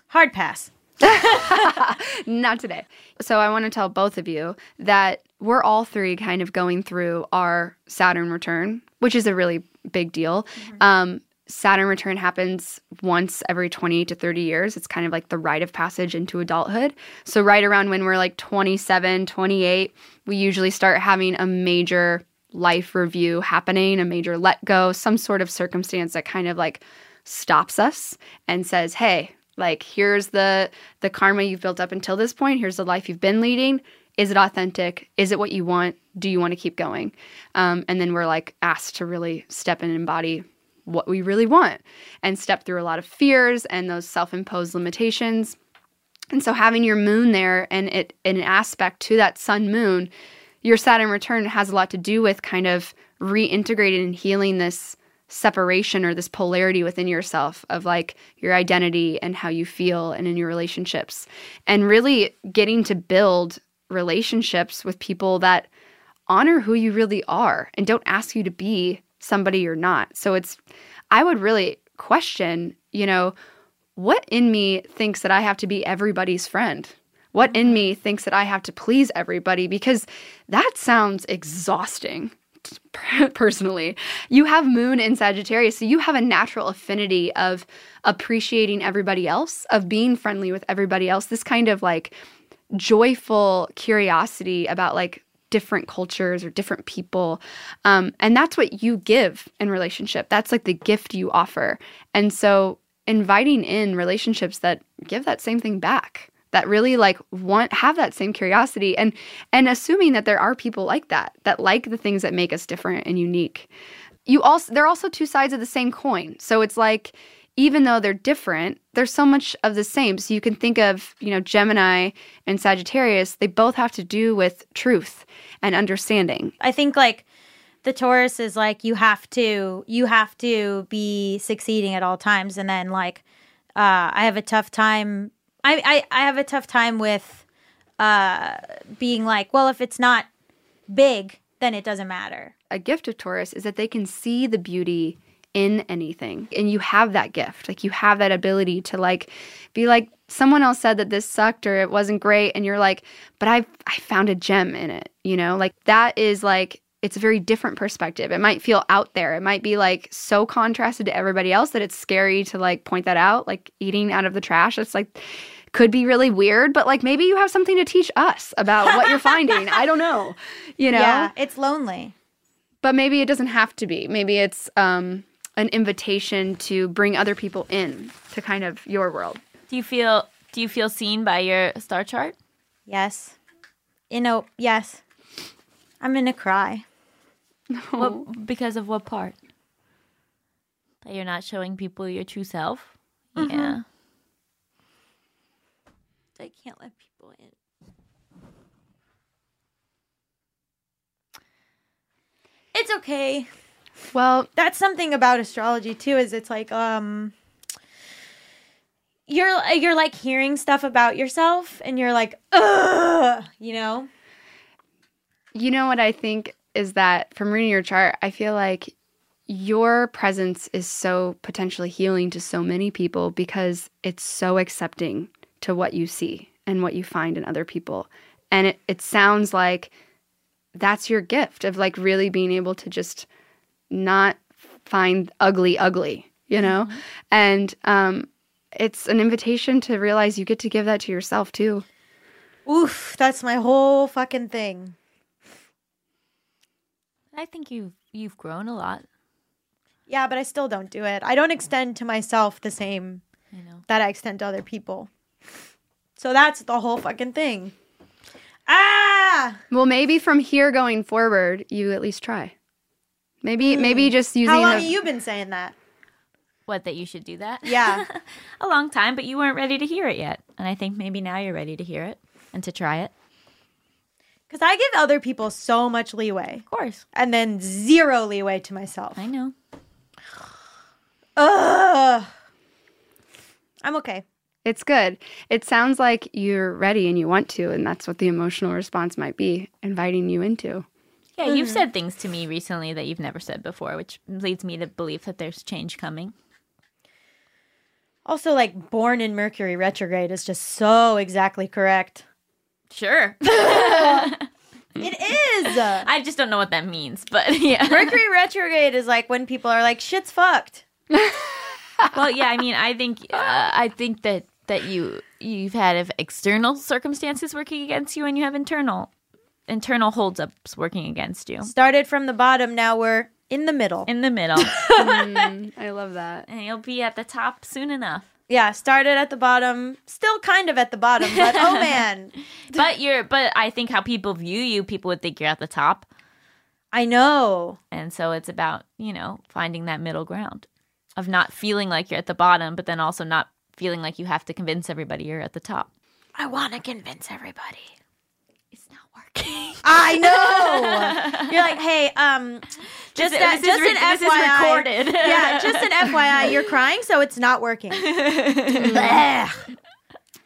Hard pass. not today so i want to tell both of you that we're all three kind of going through our saturn return which is a really big deal um Saturn return happens once every 20 to 30 years. It's kind of like the rite of passage into adulthood. So, right around when we're like 27, 28, we usually start having a major life review happening, a major let go, some sort of circumstance that kind of like stops us and says, "Hey, like here's the the karma you've built up until this point. Here's the life you've been leading. Is it authentic? Is it what you want? Do you want to keep going?" Um, and then we're like asked to really step in and embody what we really want and step through a lot of fears and those self-imposed limitations. And so having your moon there and it in an aspect to that sun moon, your Saturn return has a lot to do with kind of reintegrating and healing this separation or this polarity within yourself of like your identity and how you feel and in your relationships and really getting to build relationships with people that honor who you really are and don't ask you to be somebody you're not. So it's, I would really question, you know, what in me thinks that I have to be everybody's friend? What in me thinks that I have to please everybody? Because that sounds exhausting. Personally, you have moon in Sagittarius, so you have a natural affinity of appreciating everybody else, of being friendly with everybody else. This kind of like joyful curiosity about like different cultures or different people. Um, and that's what you give in relationship. That's like the gift you offer. And so inviting in relationships that give that same thing back that really like want have that same curiosity and and assuming that there are people like that that like the things that make us different and unique. You also they're also two sides of the same coin. So it's like even though they're different there's so much of the same. So you can think of you know gemini and sagittarius they both have to do with truth and understanding. I think like the Taurus is like you have to you have to be succeeding at all times, and then like uh, I have a tough time. I, I I have a tough time with uh, being like, well, if it's not big, then it doesn't matter. a gift of Taurus is that they can see the beauty in anything. And you have that gift. Like you have that ability to like be like someone else said that this sucked or it wasn't great and you're like, "But I I found a gem in it." You know? Like that is like it's a very different perspective. It might feel out there. It might be like so contrasted to everybody else that it's scary to like point that out, like eating out of the trash. It's like could be really weird, but like maybe you have something to teach us about what you're finding. I don't know. You know? Yeah, it's lonely. but maybe it doesn't have to be maybe it's um, an invitation to bring other people in to kind of your world Do you feel do you feel seen by your star chart? Yes, you know. Yes, I'm gonna cry. What, because of what part? That you're not showing people your true self? Yeah. I can't let people in. It's okay. well That's something about astrology too. Is it's like um, you're you're like hearing stuff about yourself, and you're like, ugh, you know. you know what i think is that from reading your chart i feel like your presence is so potentially healing to so many people because it's so accepting to what you see and what you find in other people. And it, it sounds like that's your gift of like really being able to just not find ugly ugly you know? And um it's an invitation to realize you get to give that to yourself too. Oof, that's my whole fucking thing. I think you've you've grown a lot. Yeah, but I still don't do it. I don't extend to myself the same I know. that I extend to other people. So that's the whole fucking thing. Ah! well maybe from here going forward you at least try Maybe maybe just using How long the have you been saying that? What that you should do that? Yeah. a long time, but you weren't ready to hear it yet. And I think maybe now you're ready to hear it and to try it. Because I give other people so much leeway Of course. and then zero leeway to myself. I know. Ugh. I'm okay. It's good. It sounds like you're ready and you want to, and that's what the emotional response might be, inviting you into. Yeah, you've mm-hmm. said things to me recently that you've never said before, which leads me to believe that there's change coming. Also, like, born in Mercury retrograde is just so exactly correct. Sure. It is. I just don't know what that means, but yeah. Mercury retrograde is like when people are like, shit's fucked. well, yeah, I mean, I think uh, I think that that you you've had of external circumstances working against you and you have internal internal holdups working against you. Started from the bottom, now we're in the middle. In the middle. Mm, I love that. and you'll be at the top soon enough. Yeah, started at the bottom, still kind of at the bottom, but oh man. But you're but I think how people view you, people would think you're at the top. I know. And so it's about, you know, finding that middle ground of not feeling like you're at the bottom, but then also not feeling like you have to convince everybody you're at the top. I want to convince everybody. It's not working. I know. You're like, hey, um, just, This- a- this is just re- an this is FYI. recorded. yeah, just an FYI. You're crying, so it's not working.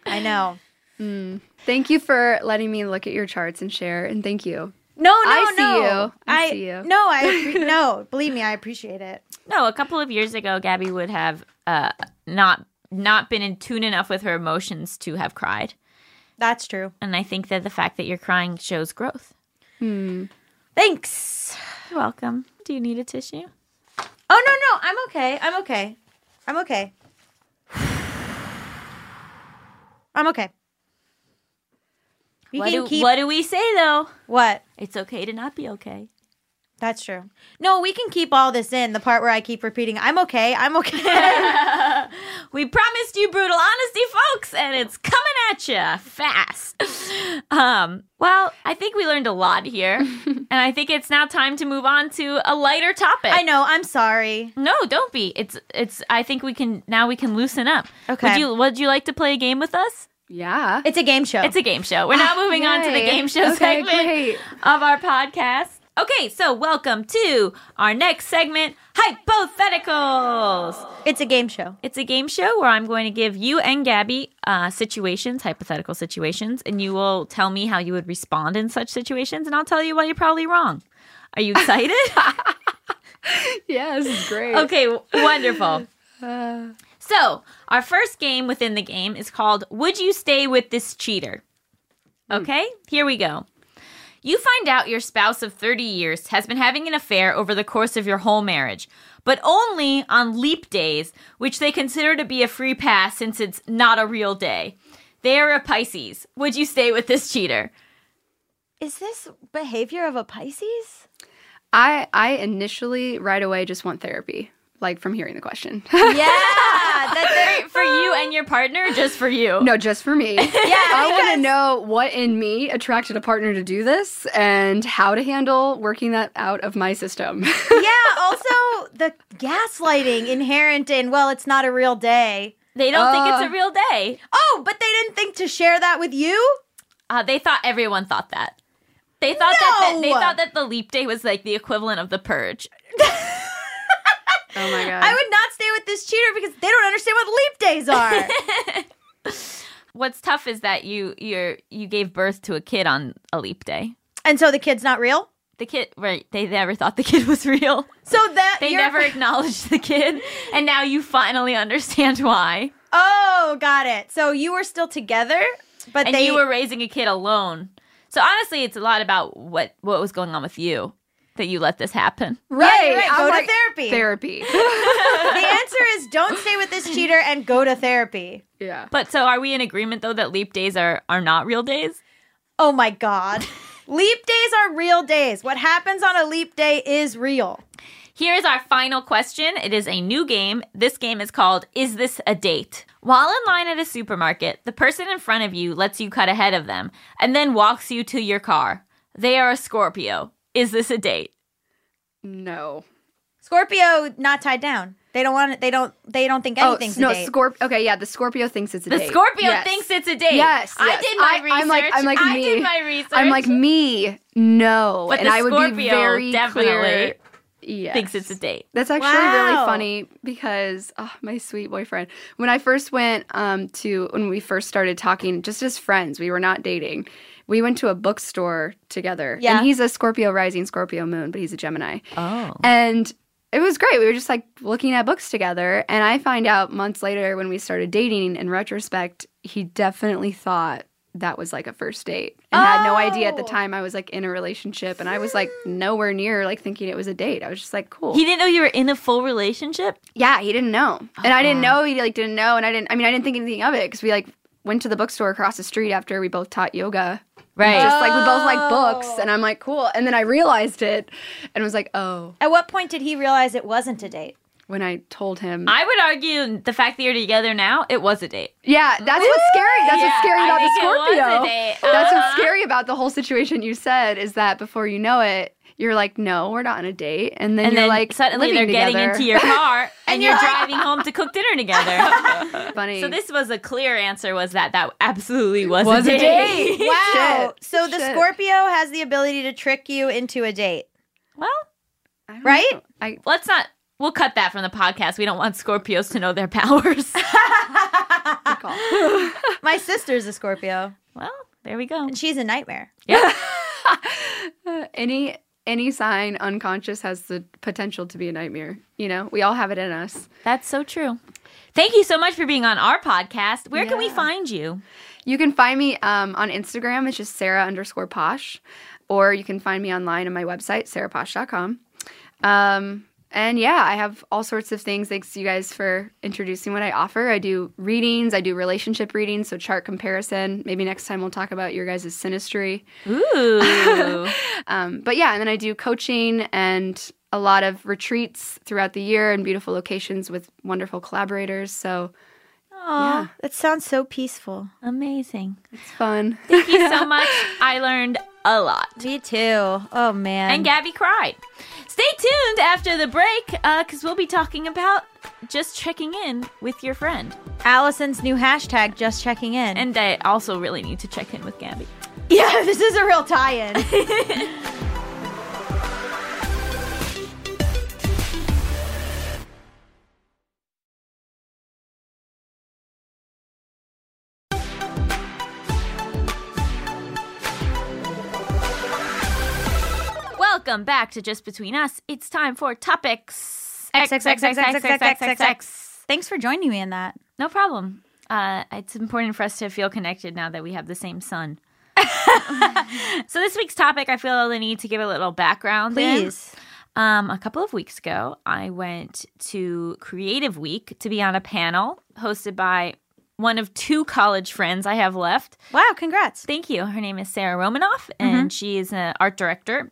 I know. Thank you for letting me look at your charts and share, and thank you. No, no, I see no. you. I see you. No, I no. Believe me, I appreciate it. No, a couple of years ago, Gabby would have uh, not not been in tune enough with her emotions to have cried, That's true. and I think that the fact that you're crying shows growth. Hmm. Thanks. You're welcome. Do you need a tissue? Oh no, no, I'm okay. I'm okay. I'm okay. I'm okay. We What do, keep what do we say though? what? It's okay to not be okay. That's true. No, we can keep all this in. The part where I keep repeating, "I'm okay. I'm okay." We promised you brutal honesty, folks, and it's coming at you fast. Um, well, I think we learned a lot here, and I think it's now time to move on to a lighter topic. I know. I'm sorry. No, don't be. It's it's. I think we can now. We can loosen up. Okay. Would you Would you like to play a game with us? Yeah. It's a game show. It's a game show. We're now moving on to the game show Okay, segment great. of our podcast. Okay, so welcome to our next segment, hypotheticals. it's a game show. It's a game show where I'm going to give you and Gabby uh, situations, hypothetical situations, and you will tell me how you would respond in such situations, and I'll tell you why you're probably wrong. Are you excited? Yeah, this is great. okay, wonderful. So, our first game within the game is called Would You Stay with This Cheater? Okay, here we go. You find out your spouse of 30 years has been having an affair over the course of your whole marriage, but only on leap days, which they consider to be a free pass since it's not a real day. They are a Pisces. Would you stay with this cheater? Is this behavior of a Pisces? I I initially right away just want therapy, like from hearing the question. Yeah, that For you and your partner, just for you. no, just for me. yeah. I want to know what in me attracted a partner to do this and how to handle working that out of my system. yeah. Also, the gaslighting inherent in well, it's not a real day. They don't think it's Uh. a real day. Oh, but they didn't think to share that with you. Uh, they thought everyone thought that. They thought that, that they thought that the leap day was like the equivalent of the purge. Oh my god. I would not stay with this cheater because they don't understand what leap days are. What's tough is that you you're you gave birth to a kid on a leap day. and so the kid's not real. The kid, right? They never thought the kid was real. So that They never acknowledged the kid, and now you finally understand why. Oh, got it. So you were still together, but And they you were raising a kid alone. So honestly, it's a lot about what what was going on with you that you let this happen. right. you're right. I'm Go like, to therapy. Therapy. the answer is don't stay with this cheater and go to therapy. yeah. But so are we in agreement though that leap days are are not real days? Oh my god. leap days are real days. What happens on a leap day is real. Here is our final question. It is a new game. This game is called Is This a Date? While in line at a supermarket, the person in front of you lets you cut ahead of them and then walks you to your car. They are a Scorpio. Is this a date? No. Scorpio not tied down. They don't want it. They don't. They don't think anything's oh, no, a date. Scorp- Okay, yeah, the Scorpio thinks it's a The date. The Scorpio Yes. thinks it's a date. Yes, I did my I- research. I'm like- I'm like I me. did my research. I'm like me, no, But and the I would be Scorpio very definitely clear. Yes. thinks it's a date. That's actually really funny because oh, my sweet boyfriend. When I first went um, to when we first started talking, just as friends, we were not dating. We went to a bookstore together. Yeah. And he's a Scorpio rising, Scorpio moon, but he's a Gemini. Oh. And it was great. We were just like looking at books together. And I find out months later when we started dating, in retrospect, he definitely thought that was like a first date and had no idea at the Oh. time I was like in a relationship. And I was like nowhere near like thinking it was a date. I was just like, cool. He didn't know you were in a full relationship? yeah, he didn't know. And I didn't Uh-uh. know he like didn't know. And I didn't, I mean, I didn't think anything of it because we like went to the bookstore across the street after we both taught yoga. Right. Just like we both like books. And I'm like, cool. And then I realized it and was like, oh, At what point did he realize it wasn't a date? when I told him. I would argue the fact that you're together now, it was a date. Yeah, that's what's scary. That's Yeah, what's scary I about the think it was a Scorpio. date. That's what's Uh-huh. scary about the whole situation you said is that before you know it, you're like, no, we're not on a date, and then And you're then like, suddenly they're living getting into your car and, you're you're like- driving home to cook dinner together. Funny. so this was a clear answer was that that absolutely was, Was a a date. date. Wow. Shit. So the Shit. Scorpio has the ability to trick you into a date. well, right? know. I let's not we'll cut that from the podcast. We don't want Scorpios to know their powers. My sister's a Scorpio, well, there we go. and she's a nightmare. Yeah. any any sign unconscious has the potential to be a nightmare. You know, we all have it in us. That's so true. Thank you so much for being on our podcast. Where can we find you? You can find me um, on Instagram. It's just Sarah underscore Posh. Or you can find me online on my website, sarahposh.com. Um, and yeah, I have all sorts of things. Thanks you guys for introducing what I offer. I do readings, I do relationship readings, so chart comparison. Maybe next time we'll talk about your guys' synastry. Ooh. Um, but yeah, and then I do coaching and a lot of retreats throughout the year in beautiful locations with wonderful collaborators. So Oh, Yeah. that sounds so peaceful. Amazing. it's fun. Thank you so much. I learned a lot. Me too. Oh man. And Gabby cried. Stay tuned after the break uh, because we'll be talking about just checking in with your friend. Allison's new hashtag, just checking in. And I also really need to check in with Gabby. yeah, this is a real tie-in. Welcome back to Just Between Us. It's time for topics. XXXXXXXXX. Thanks for joining me in that. No problem. Uh, it's important for us to feel connected now that we have the same sun. so this week's topic, I feel the need to give a little background. in. Please. Um, a couple of weeks ago, I went to Creative Week to be on a panel hosted by one of two college friends I have left. Wow, congrats. Thank you. Her name is Sarah Romanoff, and she is an art director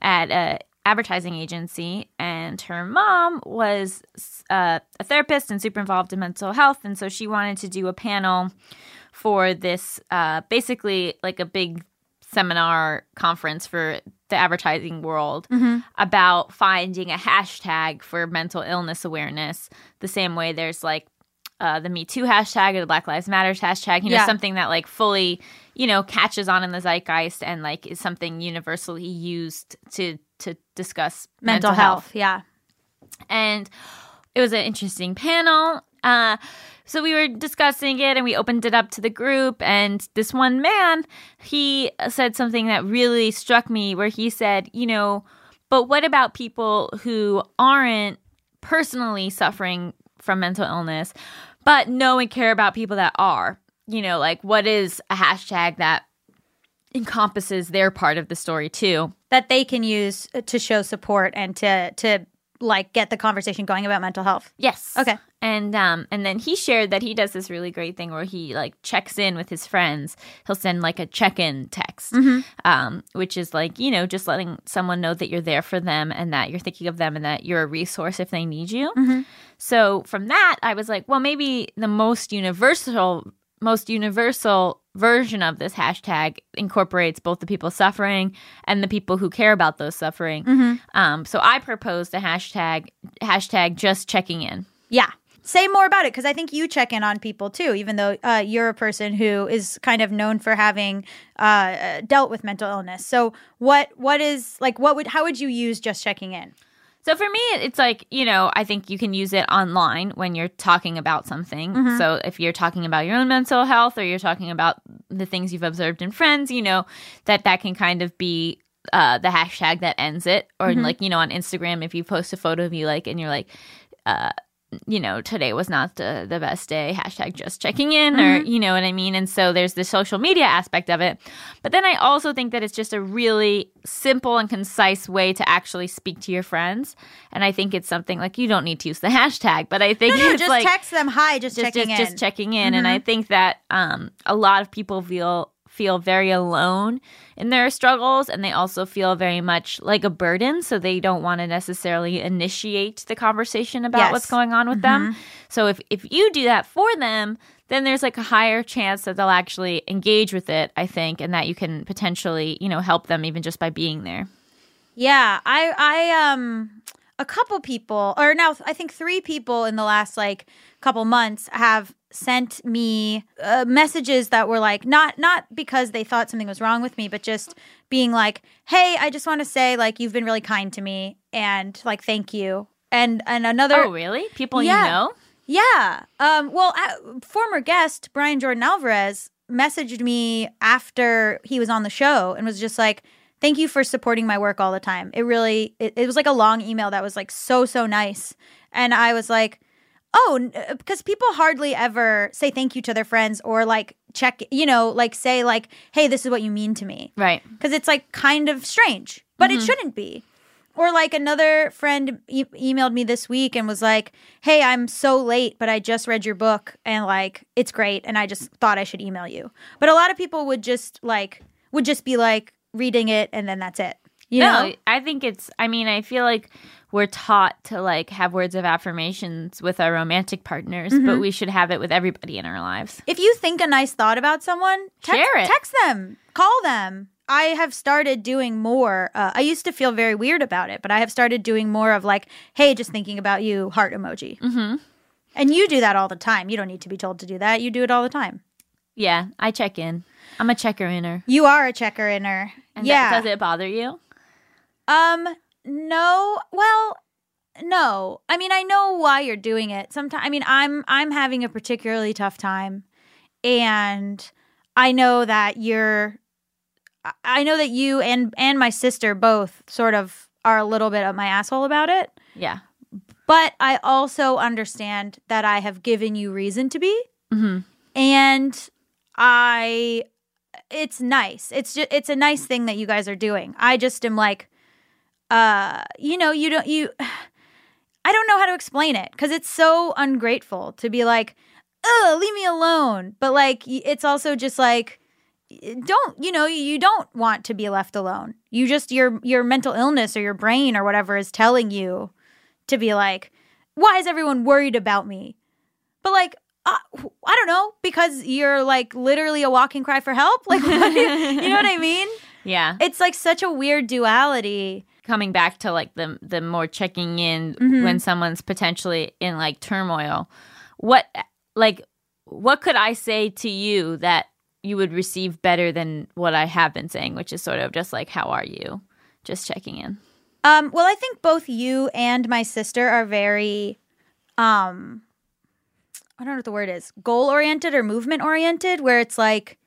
at a advertising agency. And her mom was uh, a therapist and super involved in mental health, and so she wanted to do a panel for this, uh, basically like a big seminar conference for the advertising world about finding a hashtag for mental illness awareness. The same way there's like uh, the Me Too hashtag or the Black Lives Matters hashtag, you know, Yeah. something that like fully, you know, catches on in the zeitgeist and like is something universally used to to discuss Mental, health. Yeah. and it was an interesting panel. Uh, so we were discussing it and we opened it up to the group. And this one man, he said something that really struck me where he said, you know, but what about people who aren't personally suffering from mental illness, but know and care about people that are? You know, like what is a hashtag that encompasses their part of the story too? That they can use to show support and to to like get the conversation going about mental health. Yes. Okay. And um and then he shared that he does this really great thing where he like checks in with his friends. He'll send like a check-in text. Um which is like, you know, just letting someone know that you're there for them and that you're thinking of them and that you're a resource if they need you. So from that I was like, well maybe the most universal most universal version of this hashtag incorporates both the people suffering and the people who care about those suffering. Um, so I proposed a hashtag hashtag just checking in. Yeah. Say more about it because I think you check in on people too, even though uh, you're a person who is kind of known for having uh, dealt with mental illness. So what what is like what would how would you use just checking in? So for me, it's like, you know, I think you can use it online when you're talking about something. So if you're talking about your own mental health or you're talking about the things you've observed in friends, you know, that that can kind of be uh, the hashtag that ends it. Or like, you know, on Instagram, if you post a photo of you like, and you're like, uh, you know, today was not the, the best day, hashtag just checking in, or, you know what I mean? And so there's the social media aspect of it. But then I also think that it's just a really simple and concise way to actually speak to your friends. And I think it's something like you don't need to use the hashtag, but I think No, no, just like text them hi, just, just checking just, in. Mm-hmm. just checking in. And I think that um, a lot of people feel feel very alone in their struggles and they also feel very much like a burden so they don't want to necessarily initiate the conversation about Yes. what's going on with them. So if if you do that for them then there's like a higher chance that they'll actually engage with it i think and that you can potentially you know help them even just by being there. Yeah, I I um a couple people or now I think 3 people in the last like couple months have sent me uh, messages that were like not not because they thought something was wrong with me but just being like, "Hey, I just want to say like you've been really kind to me and like thank you." And and another oh really people Yeah. you know Yeah. Um, well, uh, former guest Brian Jordan Alvarez messaged me after he was on the show and was just like, "Thank you for supporting my work all the time." It really, it, it was like a long email that was like so so nice, and I was like, "Oh," uh, because people hardly ever say thank you to their friends or like check, you know, like say like, "Hey, this is what you mean to me." right because it's like kind of strange, but it shouldn't be. Or like another friend e- emailed me this week and was like, "Hey, I'm so late, but I just read your book and like it's great, and I just thought I should email you." But a lot of people would just like would just be like reading it and then that's it. You no, know? I think it's. I mean, I feel like we're taught to like have words of affirmations with our romantic partners, Mm-hmm. but we should have it with everybody in our lives. If you think a nice thought about someone, text, Share it. text them, call them. I have started doing more. Uh, I used to feel very weird about it, but I have started doing more of like, hey, just thinking about you, heart emoji. Mm-hmm. And you do that all the time. You don't need to be told to do that. You do it all the time. Yeah, I check in. I'm a checker inner. You are a checker inner. And yeah. that, does it bother you? Um, no. Well, no. I mean, I know why you're doing it. Sometimes, I mean, I'm I'm having a particularly tough time, and I know that you're. I- know that you and and my sister both sort of are a little bit of my asshole about it, Yeah. but I also understand that I have given you reason to be, hmm and I. It's nice. It's just it's a nice thing that you guys are doing. I just am like, uh, you know, you don't you. I don't know how to explain it because it's so ungrateful to be like, oh, leave me alone. But like, it's also just like, don't you know you don't want to be left alone. You just your your mental illness or your brain or whatever is telling you to be like, why is everyone worried about me? But like. Uh, I don't know because you're like literally a walking cry for help. Like, what you, you know what I mean? Yeah. It's like such a weird duality. Coming back to like the the more checking in Mm-hmm. when someone's potentially in like turmoil. What like what could I say to you that you would receive better than what I have been saying, which is sort of just like how are you? Just checking in. Um, well, I think both you and my sister are very, um, I don't know what the word is, goal oriented or movement oriented, where it's like,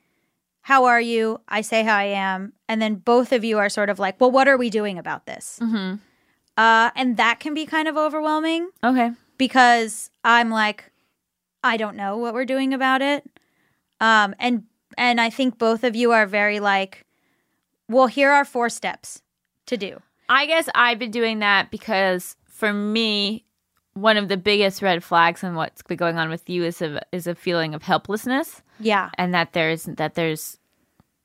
how are you? I say how I am. And then both of you are sort of like, well, what are we doing about this? Mm-hmm. Uh, and that can be kind of overwhelming Okay. because I'm like, I don't know what we're doing about it. Um, and and I think both of you are very like, well, here are four steps to do. I guess I've been doing that because for me, one of the biggest red flags and what's been going on with you is a is a feeling of helplessness, Yeah. and that there's that there's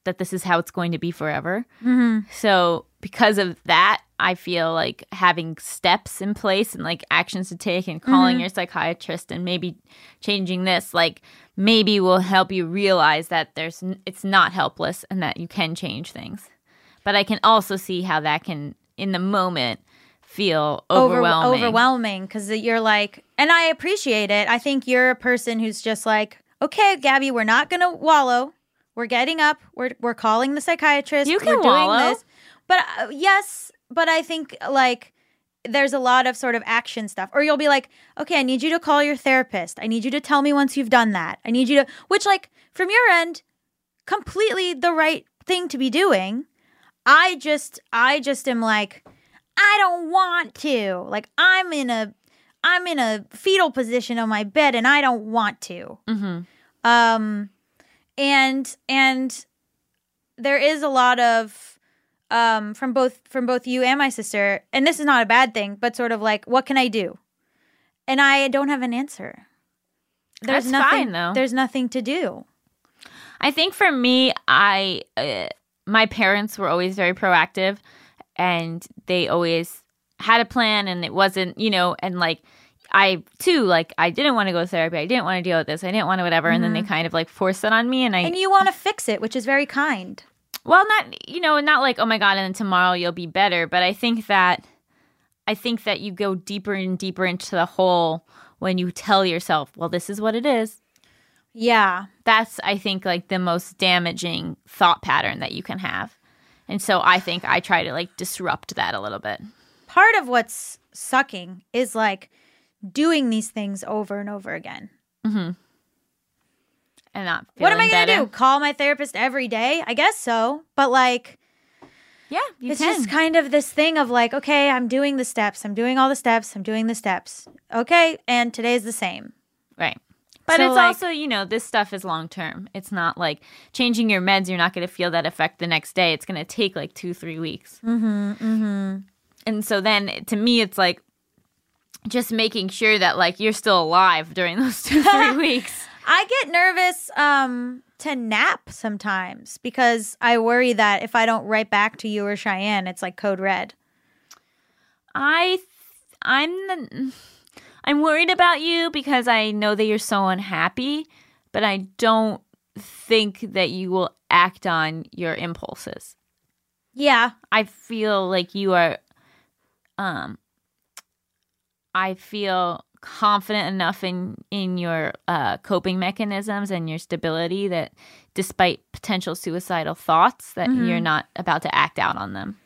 that this is how it's going to be forever. Mm-hmm. So because of that, I feel like having steps in place and like actions to take and calling your psychiatrist and maybe changing this like maybe will help you realize that there's it's not helpless and that you can change things. But I can also see how that can in the moment feel Over- overwhelming. overwhelming because you're like, and I appreciate it. I think you're a person who's just like, okay, Gabby, we're not gonna wallow. We're getting up. We're we're calling the psychiatrist. You we're can doing wallow. this. But uh, yes, but I think like there's a lot of sort of action stuff. Or you'll be like, okay, I need you to call your therapist. I need you to tell me once you've done that. I need you to, which like from your end, completely the right thing to be doing. I just, I just am like, I don't want to. Like I'm in a, I'm in a fetal position on my bed and I don't want to. hmm Um, and and there is a lot of um from both from both you and my sister, and this is not a bad thing, but sort of like, what can I do? And I don't have an answer. There's That's nothing. fine, though. There's nothing to do. I think for me, I uh, my parents were always very proactive, and they always had a plan, and it wasn't you know, and like I too, like I didn't want to go to therapy, I didn't want to deal with this, I didn't want to whatever, and then they mm-hmm. kind of like forced it on me, and I And you want to fix it, which is very kind. well, not you know, not like oh my god, and then tomorrow you'll be better, but I think that I think that you go deeper and deeper into the hole when you tell yourself, well, this is what it is. Yeah. that's i think like the most damaging thought pattern that you can have and so i think i try to like disrupt that a little bit Part of what's sucking is like doing these things over and over again. and not what am I going to do? Call my therapist every day? I guess so. But like yeah you it's can just kind of this thing of like, okay, I'm doing the steps. I'm doing all the steps. I'm doing the steps. Okay, and today's the same. right but So, it's like- also you know this stuff is long term it's not like changing your meds you're not going to feel that effect the next day it's going to take like two three weeks mm-hmm, mm-hmm. and so then to me it's like just making sure that like you're still alive during those two three weeks I get nervous um to nap sometimes because I worry that if I don't write back to you or Cheyenne, it's like code red. I th- I'm the, I'm worried about you because I know that you're so unhappy, but I don't think that you will act on your impulses. Yeah. I feel like you are um I feel confident enough in in your uh, coping mechanisms and your stability that despite potential suicidal thoughts that you're not about to act out on them.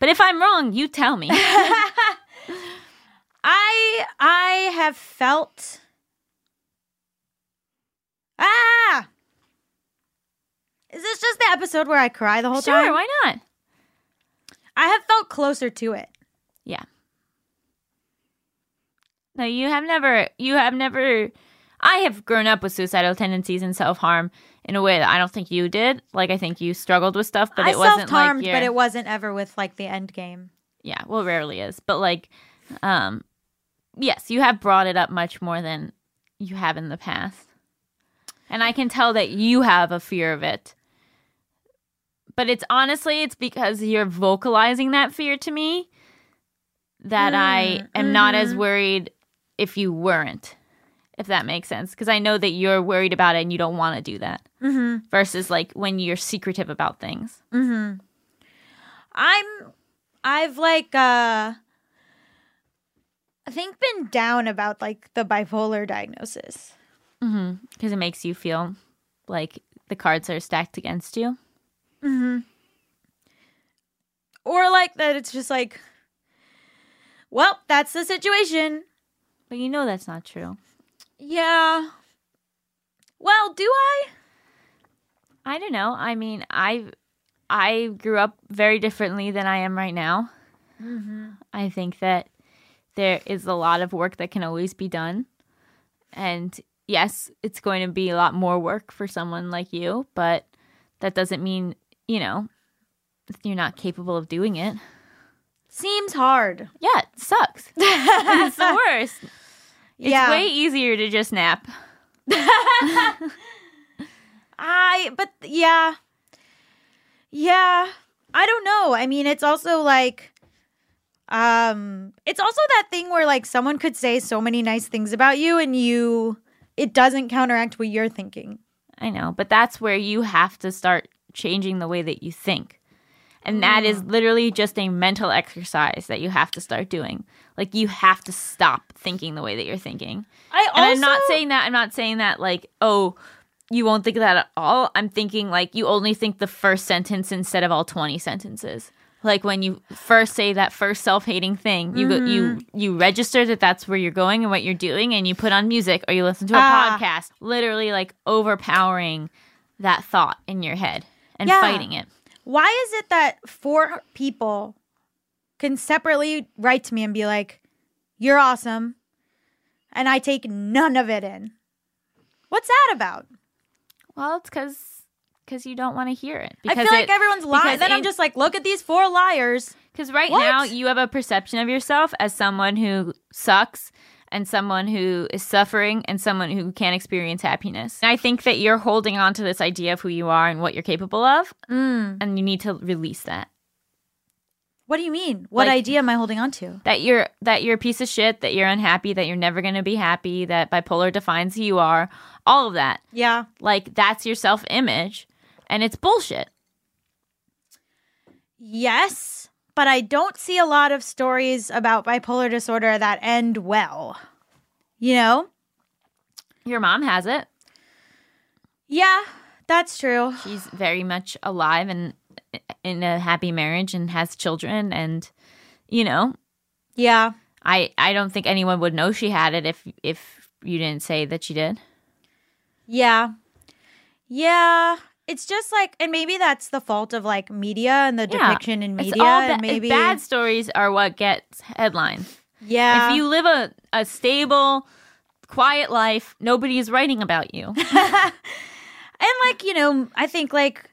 But if I'm wrong, you tell me. I I have felt Ah! Is this just the episode where I cry the whole sure, time? Sure why not? I have felt closer to it. Yeah. No, you have never. You have never. I have grown up with suicidal tendencies and self harm in a way that I don't think you did. Like I think you struggled with stuff, but I it wasn't like your, but it wasn't ever with like the end game. yeah. Well, it rarely is, but like, um, yes, you have brought it up much more than you have in the past, and I can tell that you have a fear of it. But it's honestly, it's because you're vocalizing that fear to me that I am not as worried if you weren't, if that makes sense. Because I know that you're worried about it and you don't want to do that. Mm-hmm. Versus like when you're secretive about things. I'm I've like uh I think been down about like the bipolar diagnosis. Because it makes you feel like the cards are stacked against you. Mm-hmm. Or like that it's just like well, that's the situation. But you know that's not true. Yeah. Well, do I? I don't know. I mean, I I grew up very differently than I am right now. Mm-hmm. I think that there is a lot of work that can always be done, and yes, it's going to be a lot more work for someone like you, but that doesn't mean you know you're not capable of doing it. Seems hard. Yeah, it sucks. it's the worst. It's yeah. way easier to just nap. I but yeah. Yeah. I don't know. I mean, it's also like Um, it's also that thing where like someone could say so many nice things about you and you it doesn't counteract what you're thinking. I know, but that's where you have to start changing the way that you think. And that is literally just a mental exercise that you have to start doing. Like you have to stop thinking the way that you're thinking. I And I'm not saying that I'm not saying that like, oh, you won't think that at all. I'm thinking like you only think the first sentence instead of all 20 sentences. Like when you first say that first self-hating thing, you go, you you register that that's where you're going and what you're doing and you put on music or you listen to a Ah. podcast, literally like overpowering that thought in your head and Yeah. fighting it. Why is it that four people can separately write to me and be like, "You're awesome," and I take none of it in? What's that about? Well, it's cuz cuz you don't want to hear it. I feel like it- everyone's lying. because Then I'm just like, look at these four liars. Because right What? now you have a perception of yourself as someone who sucks and someone who is suffering and someone who can't experience happiness. And I think that you're holding on to this idea of who you are and what you're capable of, Mm. and you need to release that. What do you mean? What Like- idea am I holding on to? That you're that you're a piece of shit, that you're unhappy, that you're never going to be happy, that bipolar defines who you are, all of that. Yeah. Like that's your self-image, and it's bullshit. Yes, but I don't see a lot of stories about bipolar disorder that end well. You know? Your mom has it. Yeah, that's true. She's very much alive and in a happy marriage and has children and you know, Yeah. I I don't think anyone would know she had it if if you didn't say that she did. Yeah. Yeah. It's just like, and maybe that's the fault of like media and the Yeah. depiction in media. ba- maybe, bad stories are what gets headlines. yeah. If you live a, a stable, quiet life, nobody is writing about you. and like, you know, I think like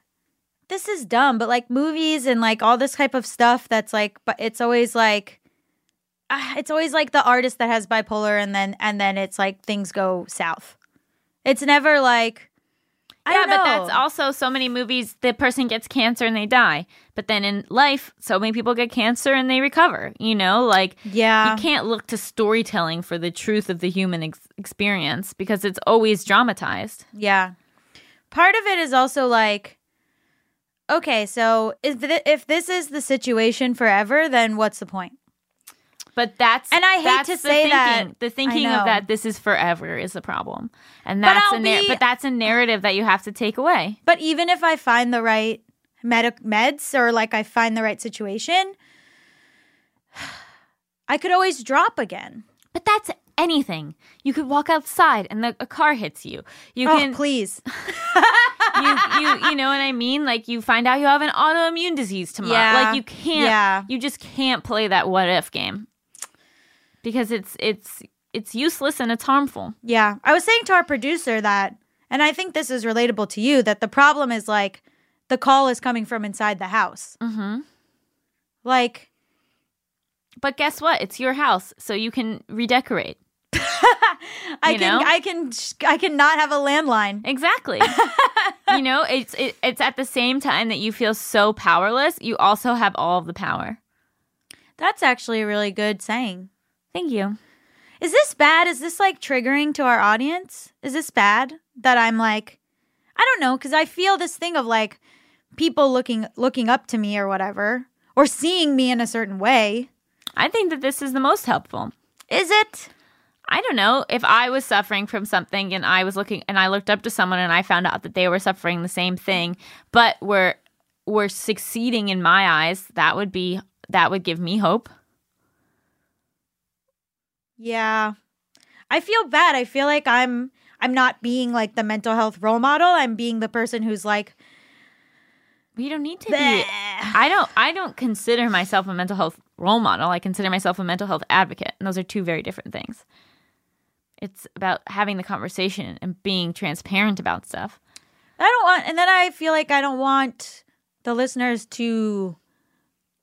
this is dumb, but like movies and like all this type of stuff that's like, but it's always like, ah, it's always like the artist that has bipolar and then, and then it's like things go south. It's never like, yeah, but that's also so many movies. The person gets cancer and they die, but then in life, so many people get cancer and they recover. You know, like Yeah. you can't look to storytelling for the truth of the human ex- experience because it's always dramatized. Yeah. Part of it is also like, okay, so if, th- if this is the situation forever, then what's the point? But that's And I hate to say that. The thinking of that this is forever is the problem, and that's I'll a nar- be- but that's a narrative that you have to take away. But even if I find the right medic meds or like I find the right situation, I could always drop again. But that's anything. You could walk outside and the, a car hits you. You Oh, can please. you, you you know what I mean? Like you find out you have an autoimmune disease tomorrow. Yeah. Like you can't Yeah. you just can't play that what if game. Because it's it's it's useless and it's harmful. Yeah. I was saying to our producer that, and I think this is relatable to you, that the problem is like the call is coming from inside the house. Mhm. Like, But guess what? It's your house, so you can redecorate. I You can, know? I can, I can not have a landline. Exactly. you know, it's it, it's at the same time that you feel so powerless, you also have all of the power. That's actually a really good saying. Thank you. Is this bad? Is this like triggering to our audience? Is this bad that I'm like, I don't know, because I feel this thing of like people looking looking up to me or whatever, or seeing me in a certain way. I think that this is the most helpful. Is it? I don't know if I was suffering from something and I was looking and I looked up to someone and I found out that they were suffering the same thing, but were were succeeding in my eyes, that would be that would give me hope. Yeah. I feel bad. I feel like I'm I'm not being like the mental health role model. I'm being the person who's like, We don't need to be I don't I don't consider myself a mental health role model. I consider myself a mental health advocate, and those are two very different things. It's about having the conversation and being transparent about stuff. I don't want, and then I feel like I don't want the listeners to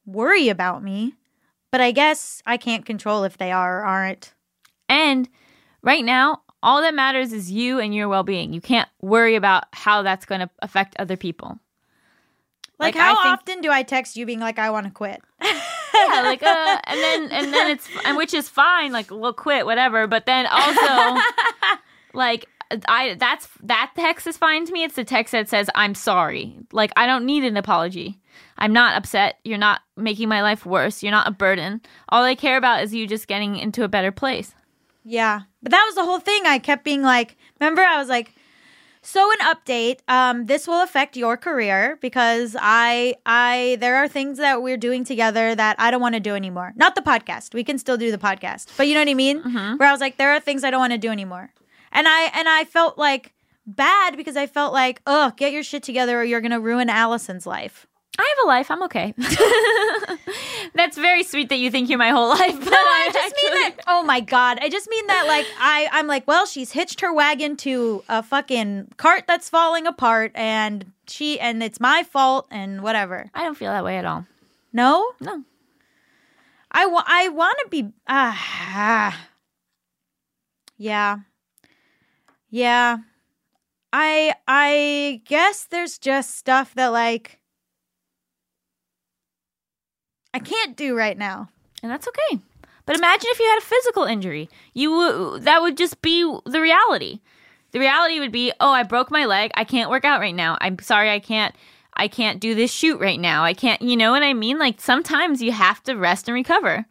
worry about me. But I guess I can't control if they are or aren't. And right now, all that matters is you and your well being. You can't worry about how that's going to affect other people. Like, I how think- often do I text you being like, I want to quit? yeah, like uh, and then and then it's and which is fine, like we'll quit, whatever. But then also, like I that's that text is fine to me. It's the text that says I'm sorry. Like I don't need an apology. I'm not upset. You're not making my life worse. You're not a burden. All I care about is you just getting into a better place. Yeah. But that was the whole thing. I kept being like, remember, I was like, so an update. Um, this will affect your career because I I there are things that we're doing together that I don't want to do anymore. Not the podcast. We can still do the podcast. But you know what I mean? Where I was like, there are things I don't want to do anymore. And I and I felt like bad because I felt like, oh, get your shit together or you're gonna ruin Allison's life. I have a life. I'm okay. That's very sweet that you think you're my whole life. But No, I just mean that. Oh my god, I just mean that. Like I, I'm like, well, she's hitched her wagon to a fucking cart that's falling apart, and she, and it's my fault, and whatever. I don't feel that way at all. No, No. I I want to be. Ah, yeah, yeah. I, I guess there's just stuff that like I can't do right now. and that's okay. But imagine if you had a physical injury. You w- that would just be the reality. The reality would be, "Oh, I broke my leg. I can't work out right now. I'm sorry I can't I can't do this shoot right now. I can't, you know what I mean? Like sometimes you have to rest and recover.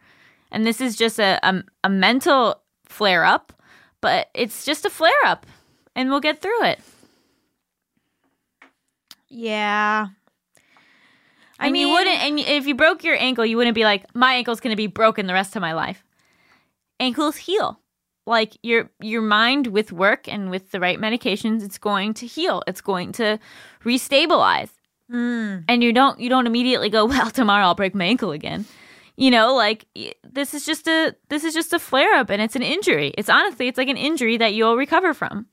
And this is just a a, a mental flare up, but it's just a flare up and we'll get through it. Yeah. And mean, you wouldn't and if you broke your ankle you wouldn't be like my ankle's going to be broken the rest of my life. Ankles heal. Like your your mind with work and with the right medications it's going to heal. It's going to restabilize. Mm. and you don't you don't immediately go well tomorrow i'll break my ankle again. You know like this is just a this is just a flare up and it's an injury. It's honestly it's like an injury that you'll recover from.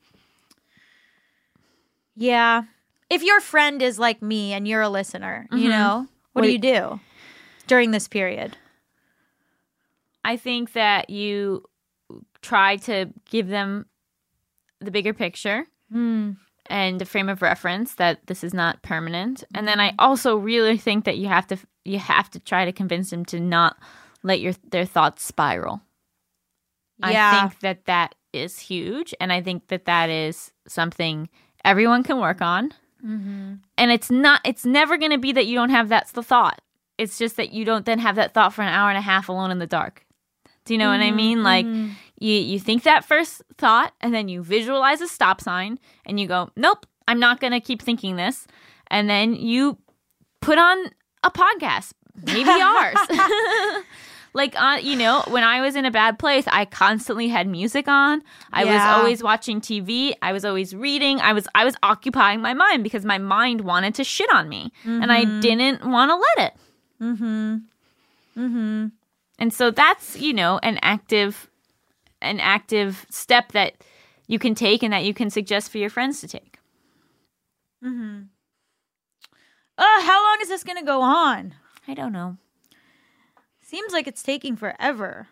Yeah. If your friend is like me and you're a listener, you Mhm. know, what do you do during this period? I think that you try to give them the bigger picture Mm. and a frame of reference that this is not permanent. And then I also really think that you have to you have to try to convince them to not let your their thoughts spiral. Yeah. I think that that is huge and I think that that is something everyone can work on. Mm-hmm. And it's not it's never going to be that you don't have that thought. It's just that you don't then have that thought for an hour and a half alone in the dark. Do you know what I mean? Like you you think that first thought and then you visualize a stop sign and you go, "Nope, I'm not going to keep thinking this." And then you put on a podcast, maybe ours. like uh, you know, when I was in a bad place, I constantly had music on. I was always watching TV. I was always reading. I was I was occupying my mind because my mind wanted to shit on me, and I didn't want to let it. Mm-hmm. Mm-hmm. And so that's, you know, an active an active step that you can take and that you can suggest for your friends to take. Mm-hmm. Uh, how long is this gonna go on? I don't know. Seems like it's taking forever.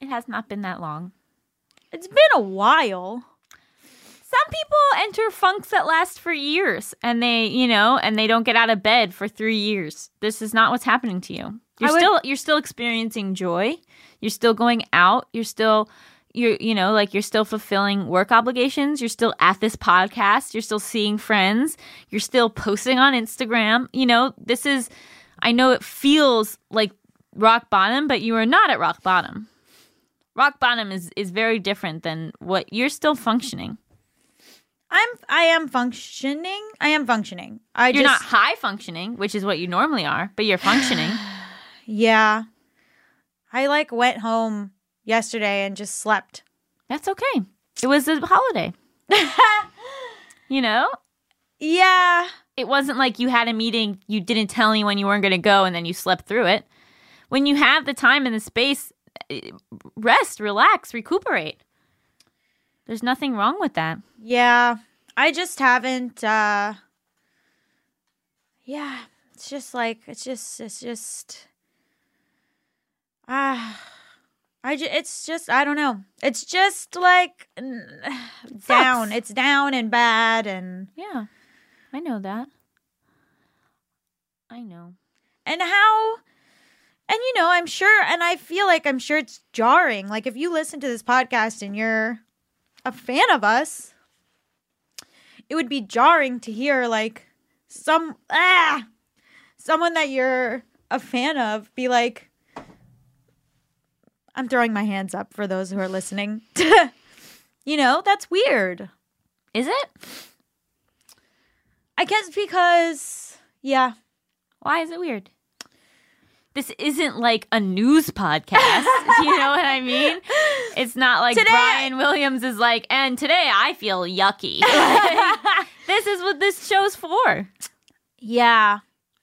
It has not been that long. It's been a while. Some people enter funks that last for years and they, you know, and they don't get out of bed for 3 years. This is not what's happening to you. You're would- still you're still experiencing joy. You're still going out. You're still you're you know, like you're still fulfilling work obligations. You're still at this podcast. You're still seeing friends. You're still posting on Instagram. You know, this is I know it feels like rock bottom, but you are not at rock bottom. Rock bottom is is very different than what you're still functioning. I'm I am functioning. I am functioning. I You're just not high functioning, which is what you normally are, but you're functioning. yeah. I like went home yesterday and just slept. That's okay. It was a holiday. you know? Yeah. It wasn't like you had a meeting, you didn't tell anyone you weren't going to go, and then you slept through it. When you have the time and the space, eh, rest, relax, recuperate. There's nothing wrong with that. Yeah. I just haven't uh Yeah, it's just like it's just it's just ah I ju- it's just I don't know. It's just like n- down. It's down and bad and Yeah, I know that. I know. and how and you know i'm sure and i feel like i'm sure it's jarring like if you listen to this podcast and you're a fan of us it would be jarring to hear like some ah someone that you're a fan of be like i'm throwing my hands up for those who are listening you know that's weird Is it? i guess because yeah Why is it weird? This isn't like a news podcast. you know what I mean? It's not like Today- Brian Williams is like, and today I feel yucky. Like, this is what this show's for. yeah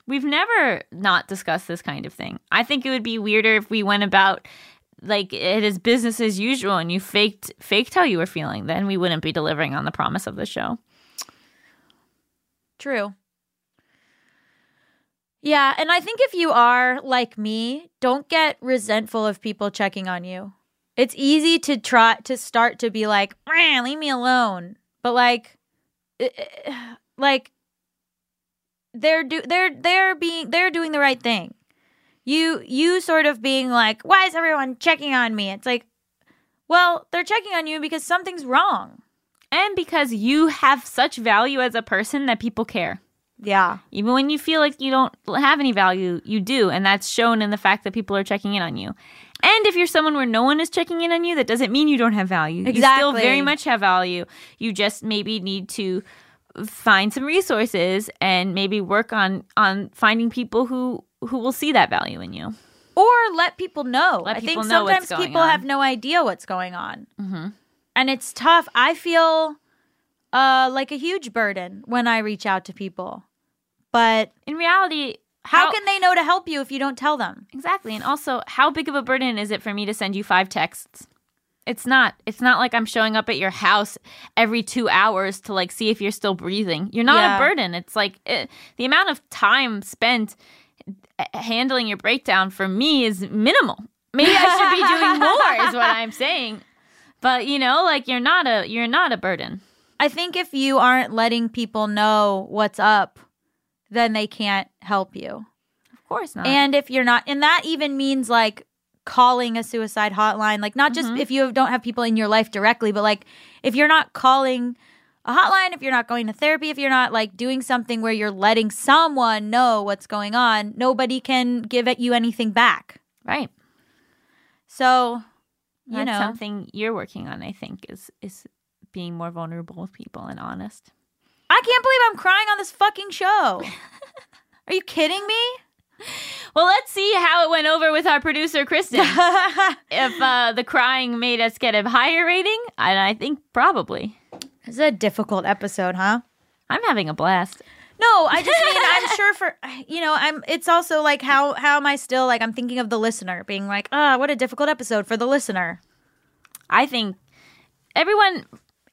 We've never not discussed this kind of thing. I think it would be weirder if we went about like it is business as usual and you faked faked how you were feeling. Then we wouldn't be delivering on the promise of the show. True. Yeah, and I think if you are like me, don't get resentful of people checking on you. It's easy to try to start to be like, "Man, leave me alone." But like eh, eh, like they're do they're they're being they're doing the right thing. You you sort of being like, "Why is everyone checking on me?" It's like, "Well, they're checking on you because something's wrong." And because you have such value as a person that people care. Yeah. Even when you feel like you don't have any value, you do. And that's shown in the fact that people are checking in on you. And if you're someone where no one is checking in on you, that doesn't mean you don't have value. Exactly. You still very much have value. You just maybe need to find some resources and maybe work on on finding people who who will see that value in you. or let people know. Let I think people know what's sometimes people on. have no idea what's going on, Mm-hmm. and it's tough. I feel uh, like a huge burden when I reach out to people, but In reality, how, can they know to help you if you don't tell them? Exactly. And also, how big of a burden is it for me to send you five texts? It's not. It's not like I'm showing up at your house every two hours to like see if you're still breathing. You're not Yeah. a burden. It's like eh, the amount of time spent eh, handling your breakdown for me is minimal. Maybe I should be doing more, is what I'm saying. But you know, like you're not a you're not a burden. I think if you aren't letting people know what's up, then they can't help you. Of course not. And if you're not, and that even means like calling a suicide hotline, like not just mm-hmm. if you don't have people in your life directly, but like if you're not calling a hotline, if you're not going to therapy, if you're not like doing something where you're letting someone know what's going on, nobody can give it you anything back. right. So, you That's know, something you're working on. I think is is being more vulnerable with people and honest. I can't believe I'm crying on this fucking show. Are you kidding me? Well, let's see how it went over with our producer, Kristen. if uh, the crying made us get a higher rating, and I think probably. This is a difficult episode, huh? I'm having a blast. No, I just mean I'm sure for you know I'm. It's also like how how am I still like I'm thinking of the listener being like ah what a difficult episode for the listener. I think everyone,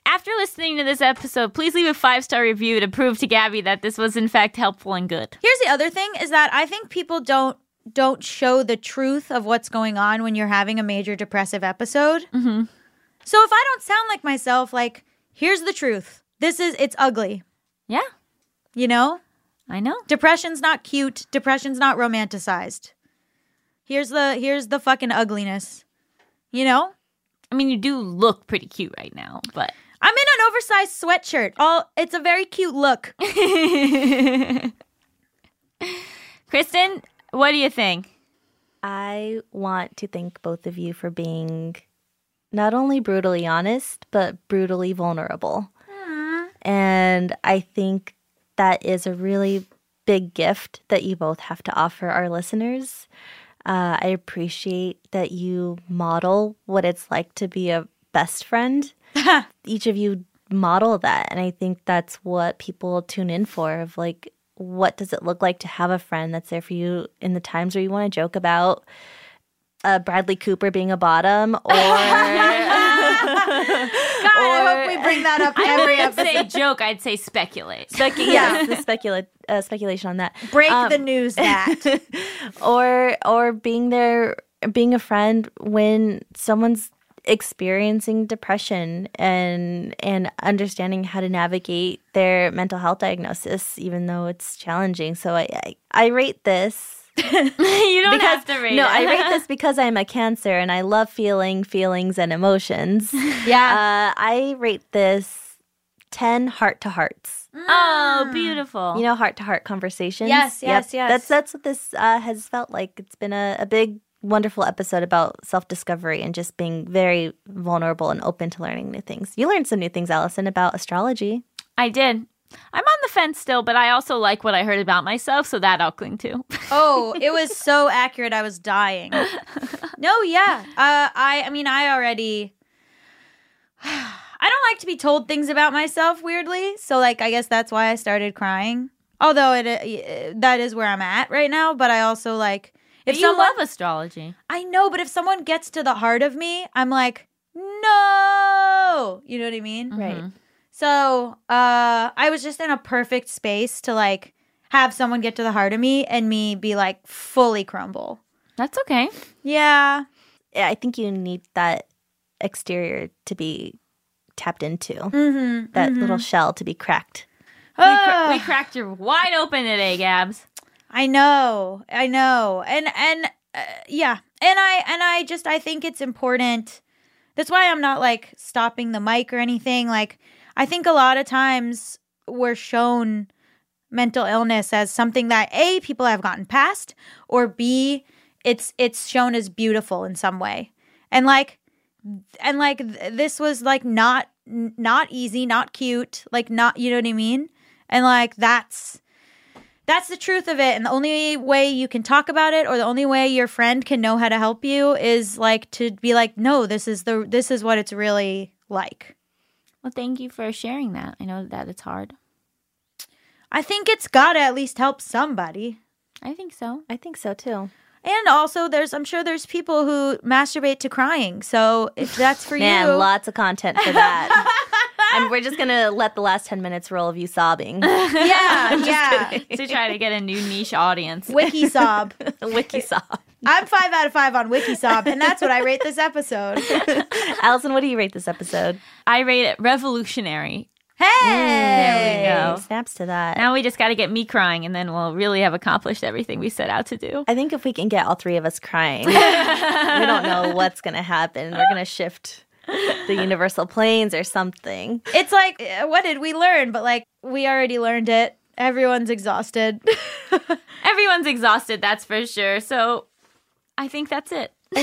after listening to this episode, please leave a five star review to prove to Gaby that this was in fact helpful and good. Here's the other thing is that I think people don't don't show the truth of what's going on when you're having a major depressive episode. Mm-hmm. So if I don't sound like myself, like here's the truth. This is it's ugly. Yeah, You know, I know. depression's not cute. Depression's not romanticized. Here's the here's the fucking ugliness. You know. I mean, you do look pretty cute right now, but I'm in an oversized sweatshirt. All it's a very cute look. Kristen, what do you think? I want to thank both of you for being not only brutally honest, but brutally vulnerable. And I think that is a really big gift that you both have to offer our listeners. Uh, I appreciate that you model what it's like to be a best friend. Each of you model that. And I think that's what people tune in for of like, what does it look like to have a friend that's there for you in the times where you want to joke about uh, Bradley Cooper being a bottom or God, I hope we bring that up every I'd episode. say joke, I'd say speculate. Spec- yeah, the specula- uh, speculation on that. Break Um, the news that. or or being there being a friend when someone's experiencing depression and and understanding how to navigate their mental health diagnosis even though it's challenging so i i, I rate this you don't have to rate no it. i rate this because i'm a cancer and i love feeling feelings and emotions Yeah. uh, i rate this 10 heart to hearts oh, beautiful. you know heart to heart conversations Yes, yes, yes. that's that's what this uh, has felt like it's been a, a big wonderful episode about self-discovery and just being very vulnerable and open to learning new things you learned some new things allison about astrology I did. I'm on the fence still, but I also like what I heard about myself, so that I'll cling to. Oh, it was so accurate. I was dying. No, yeah. Uh, I, I mean, I already. I don't like to be told things about myself. Weirdly, so like, I guess that's why I started crying. Although it, uh, that is where I'm at right now. But I also like if But you someone. love astrology. I know, but if someone gets to the heart of me, I'm like, no. You know what I mean? right So uh I was just in a perfect space to like have someone get to the heart of me and me be like fully crumble. That's okay. Yeah. Yeah, i think you need that exterior to be tapped into Mm-hmm. that little shell to be cracked We, cra- we cracked you wide open today, Gabs. I know. I know. And and uh, yeah. And I and I just I think it's important. That's why I'm not like stopping the mic or anything. Like I think a lot of times we're shown mental illness as something that A people have gotten past or B it's it's shown as beautiful in some way. And like and like th- this was like not not easy, not cute, like not you know what I mean? And like that's that's the truth of it and the only way you can talk about it or the only way your friend can know how to help you is like to be like no this is the this is what it's really like Well, thank you for sharing that. I know that it's hard. i think it's gotta at least help somebody I think so. i think so too and also there's i'm sure there's people who masturbate to crying so if that's for you, man you lots of content for that and we're just gonna let the last 10 minutes roll of you sobbing yeah yeah to try to get a new niche audience. wikisob wiki sob i'm five out of five on wikisob and that's what i rate this episode allison what do you rate this episode I rate it revolutionary. hey mm, There we go. snaps to that Now we just got to get me crying, and then we'll really have accomplished everything we set out to do. I think if we can get all three of us crying, we don't know what's going to happen. We're going to shift the universal planes or something. it's like uh, what did we learn but like we already learned it everyone's exhausted Everyone's exhausted, that's for sure. So I think that's it.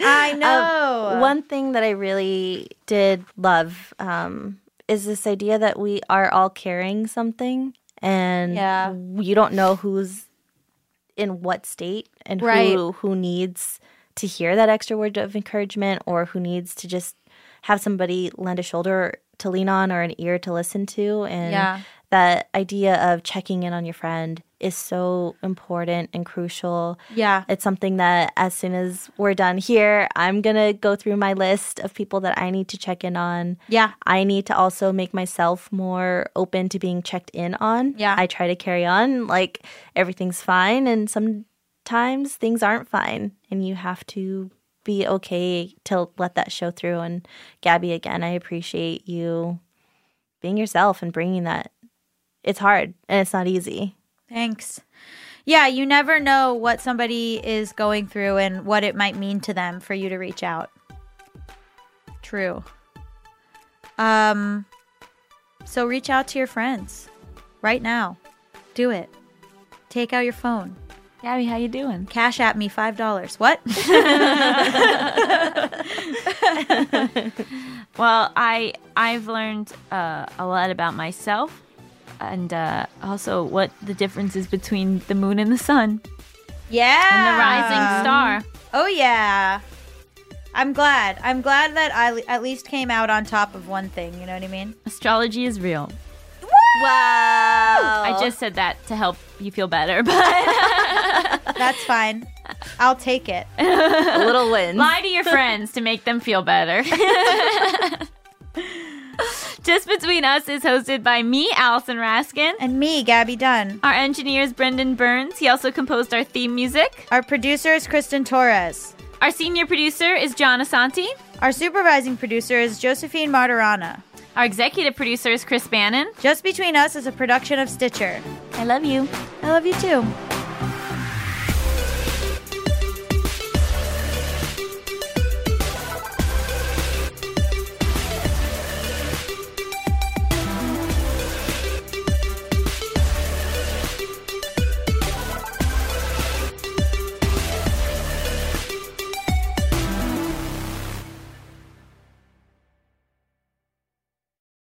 i know One thing that I really did love um, is this idea that we are all carrying something and Yeah. you don't know who's in what state and Right. who who needs to hear that extra word of encouragement or who needs to just have somebody lend a shoulder to lean on or an ear to listen to and Yeah. that idea of checking in on your friend is so important and crucial yeah it's something that as soon as we're done here, I'm going to go through my list of people that I need to check in on. yeah I need to also make myself more open to being checked in on. Yeah. I try to carry on like everything's fine, and sometimes things aren't fine, and you have to be okay to let that show through. And Gaby, again, I appreciate you being yourself and bringing that. It's hard and it's not easy. Thanks. Yeah, you never know what somebody is going through and what it might mean to them for you to reach out. True. Um so reach out to your friends right now. Do it. Take out your phone. Gaby, how you doing? Cash at me $5. What? Well, I I've learned uh, a lot about myself, and uh, also what the difference is between the moon and the sun yeah. and the rising star. Oh yeah. I'm glad. I'm glad that I at least came out on top of one thing, you know what I mean? Astrology is real. Wow. I just said that to help you feel better, but That's fine. I'll take it. a little win. lie to your friends to make them feel better. Just Between Us is hosted by me, Allison Raskin. And me, Gaby Dunn. Our engineer is Brendan Burns. He also composed our theme music. Our producer is Kristen Torres. Our senior producer is John Asante. Our supervising producer is Josephine Martorana. Our executive producer is Chris Bannon. Just Between Us is a production of Stitcher. I love you. I love you too.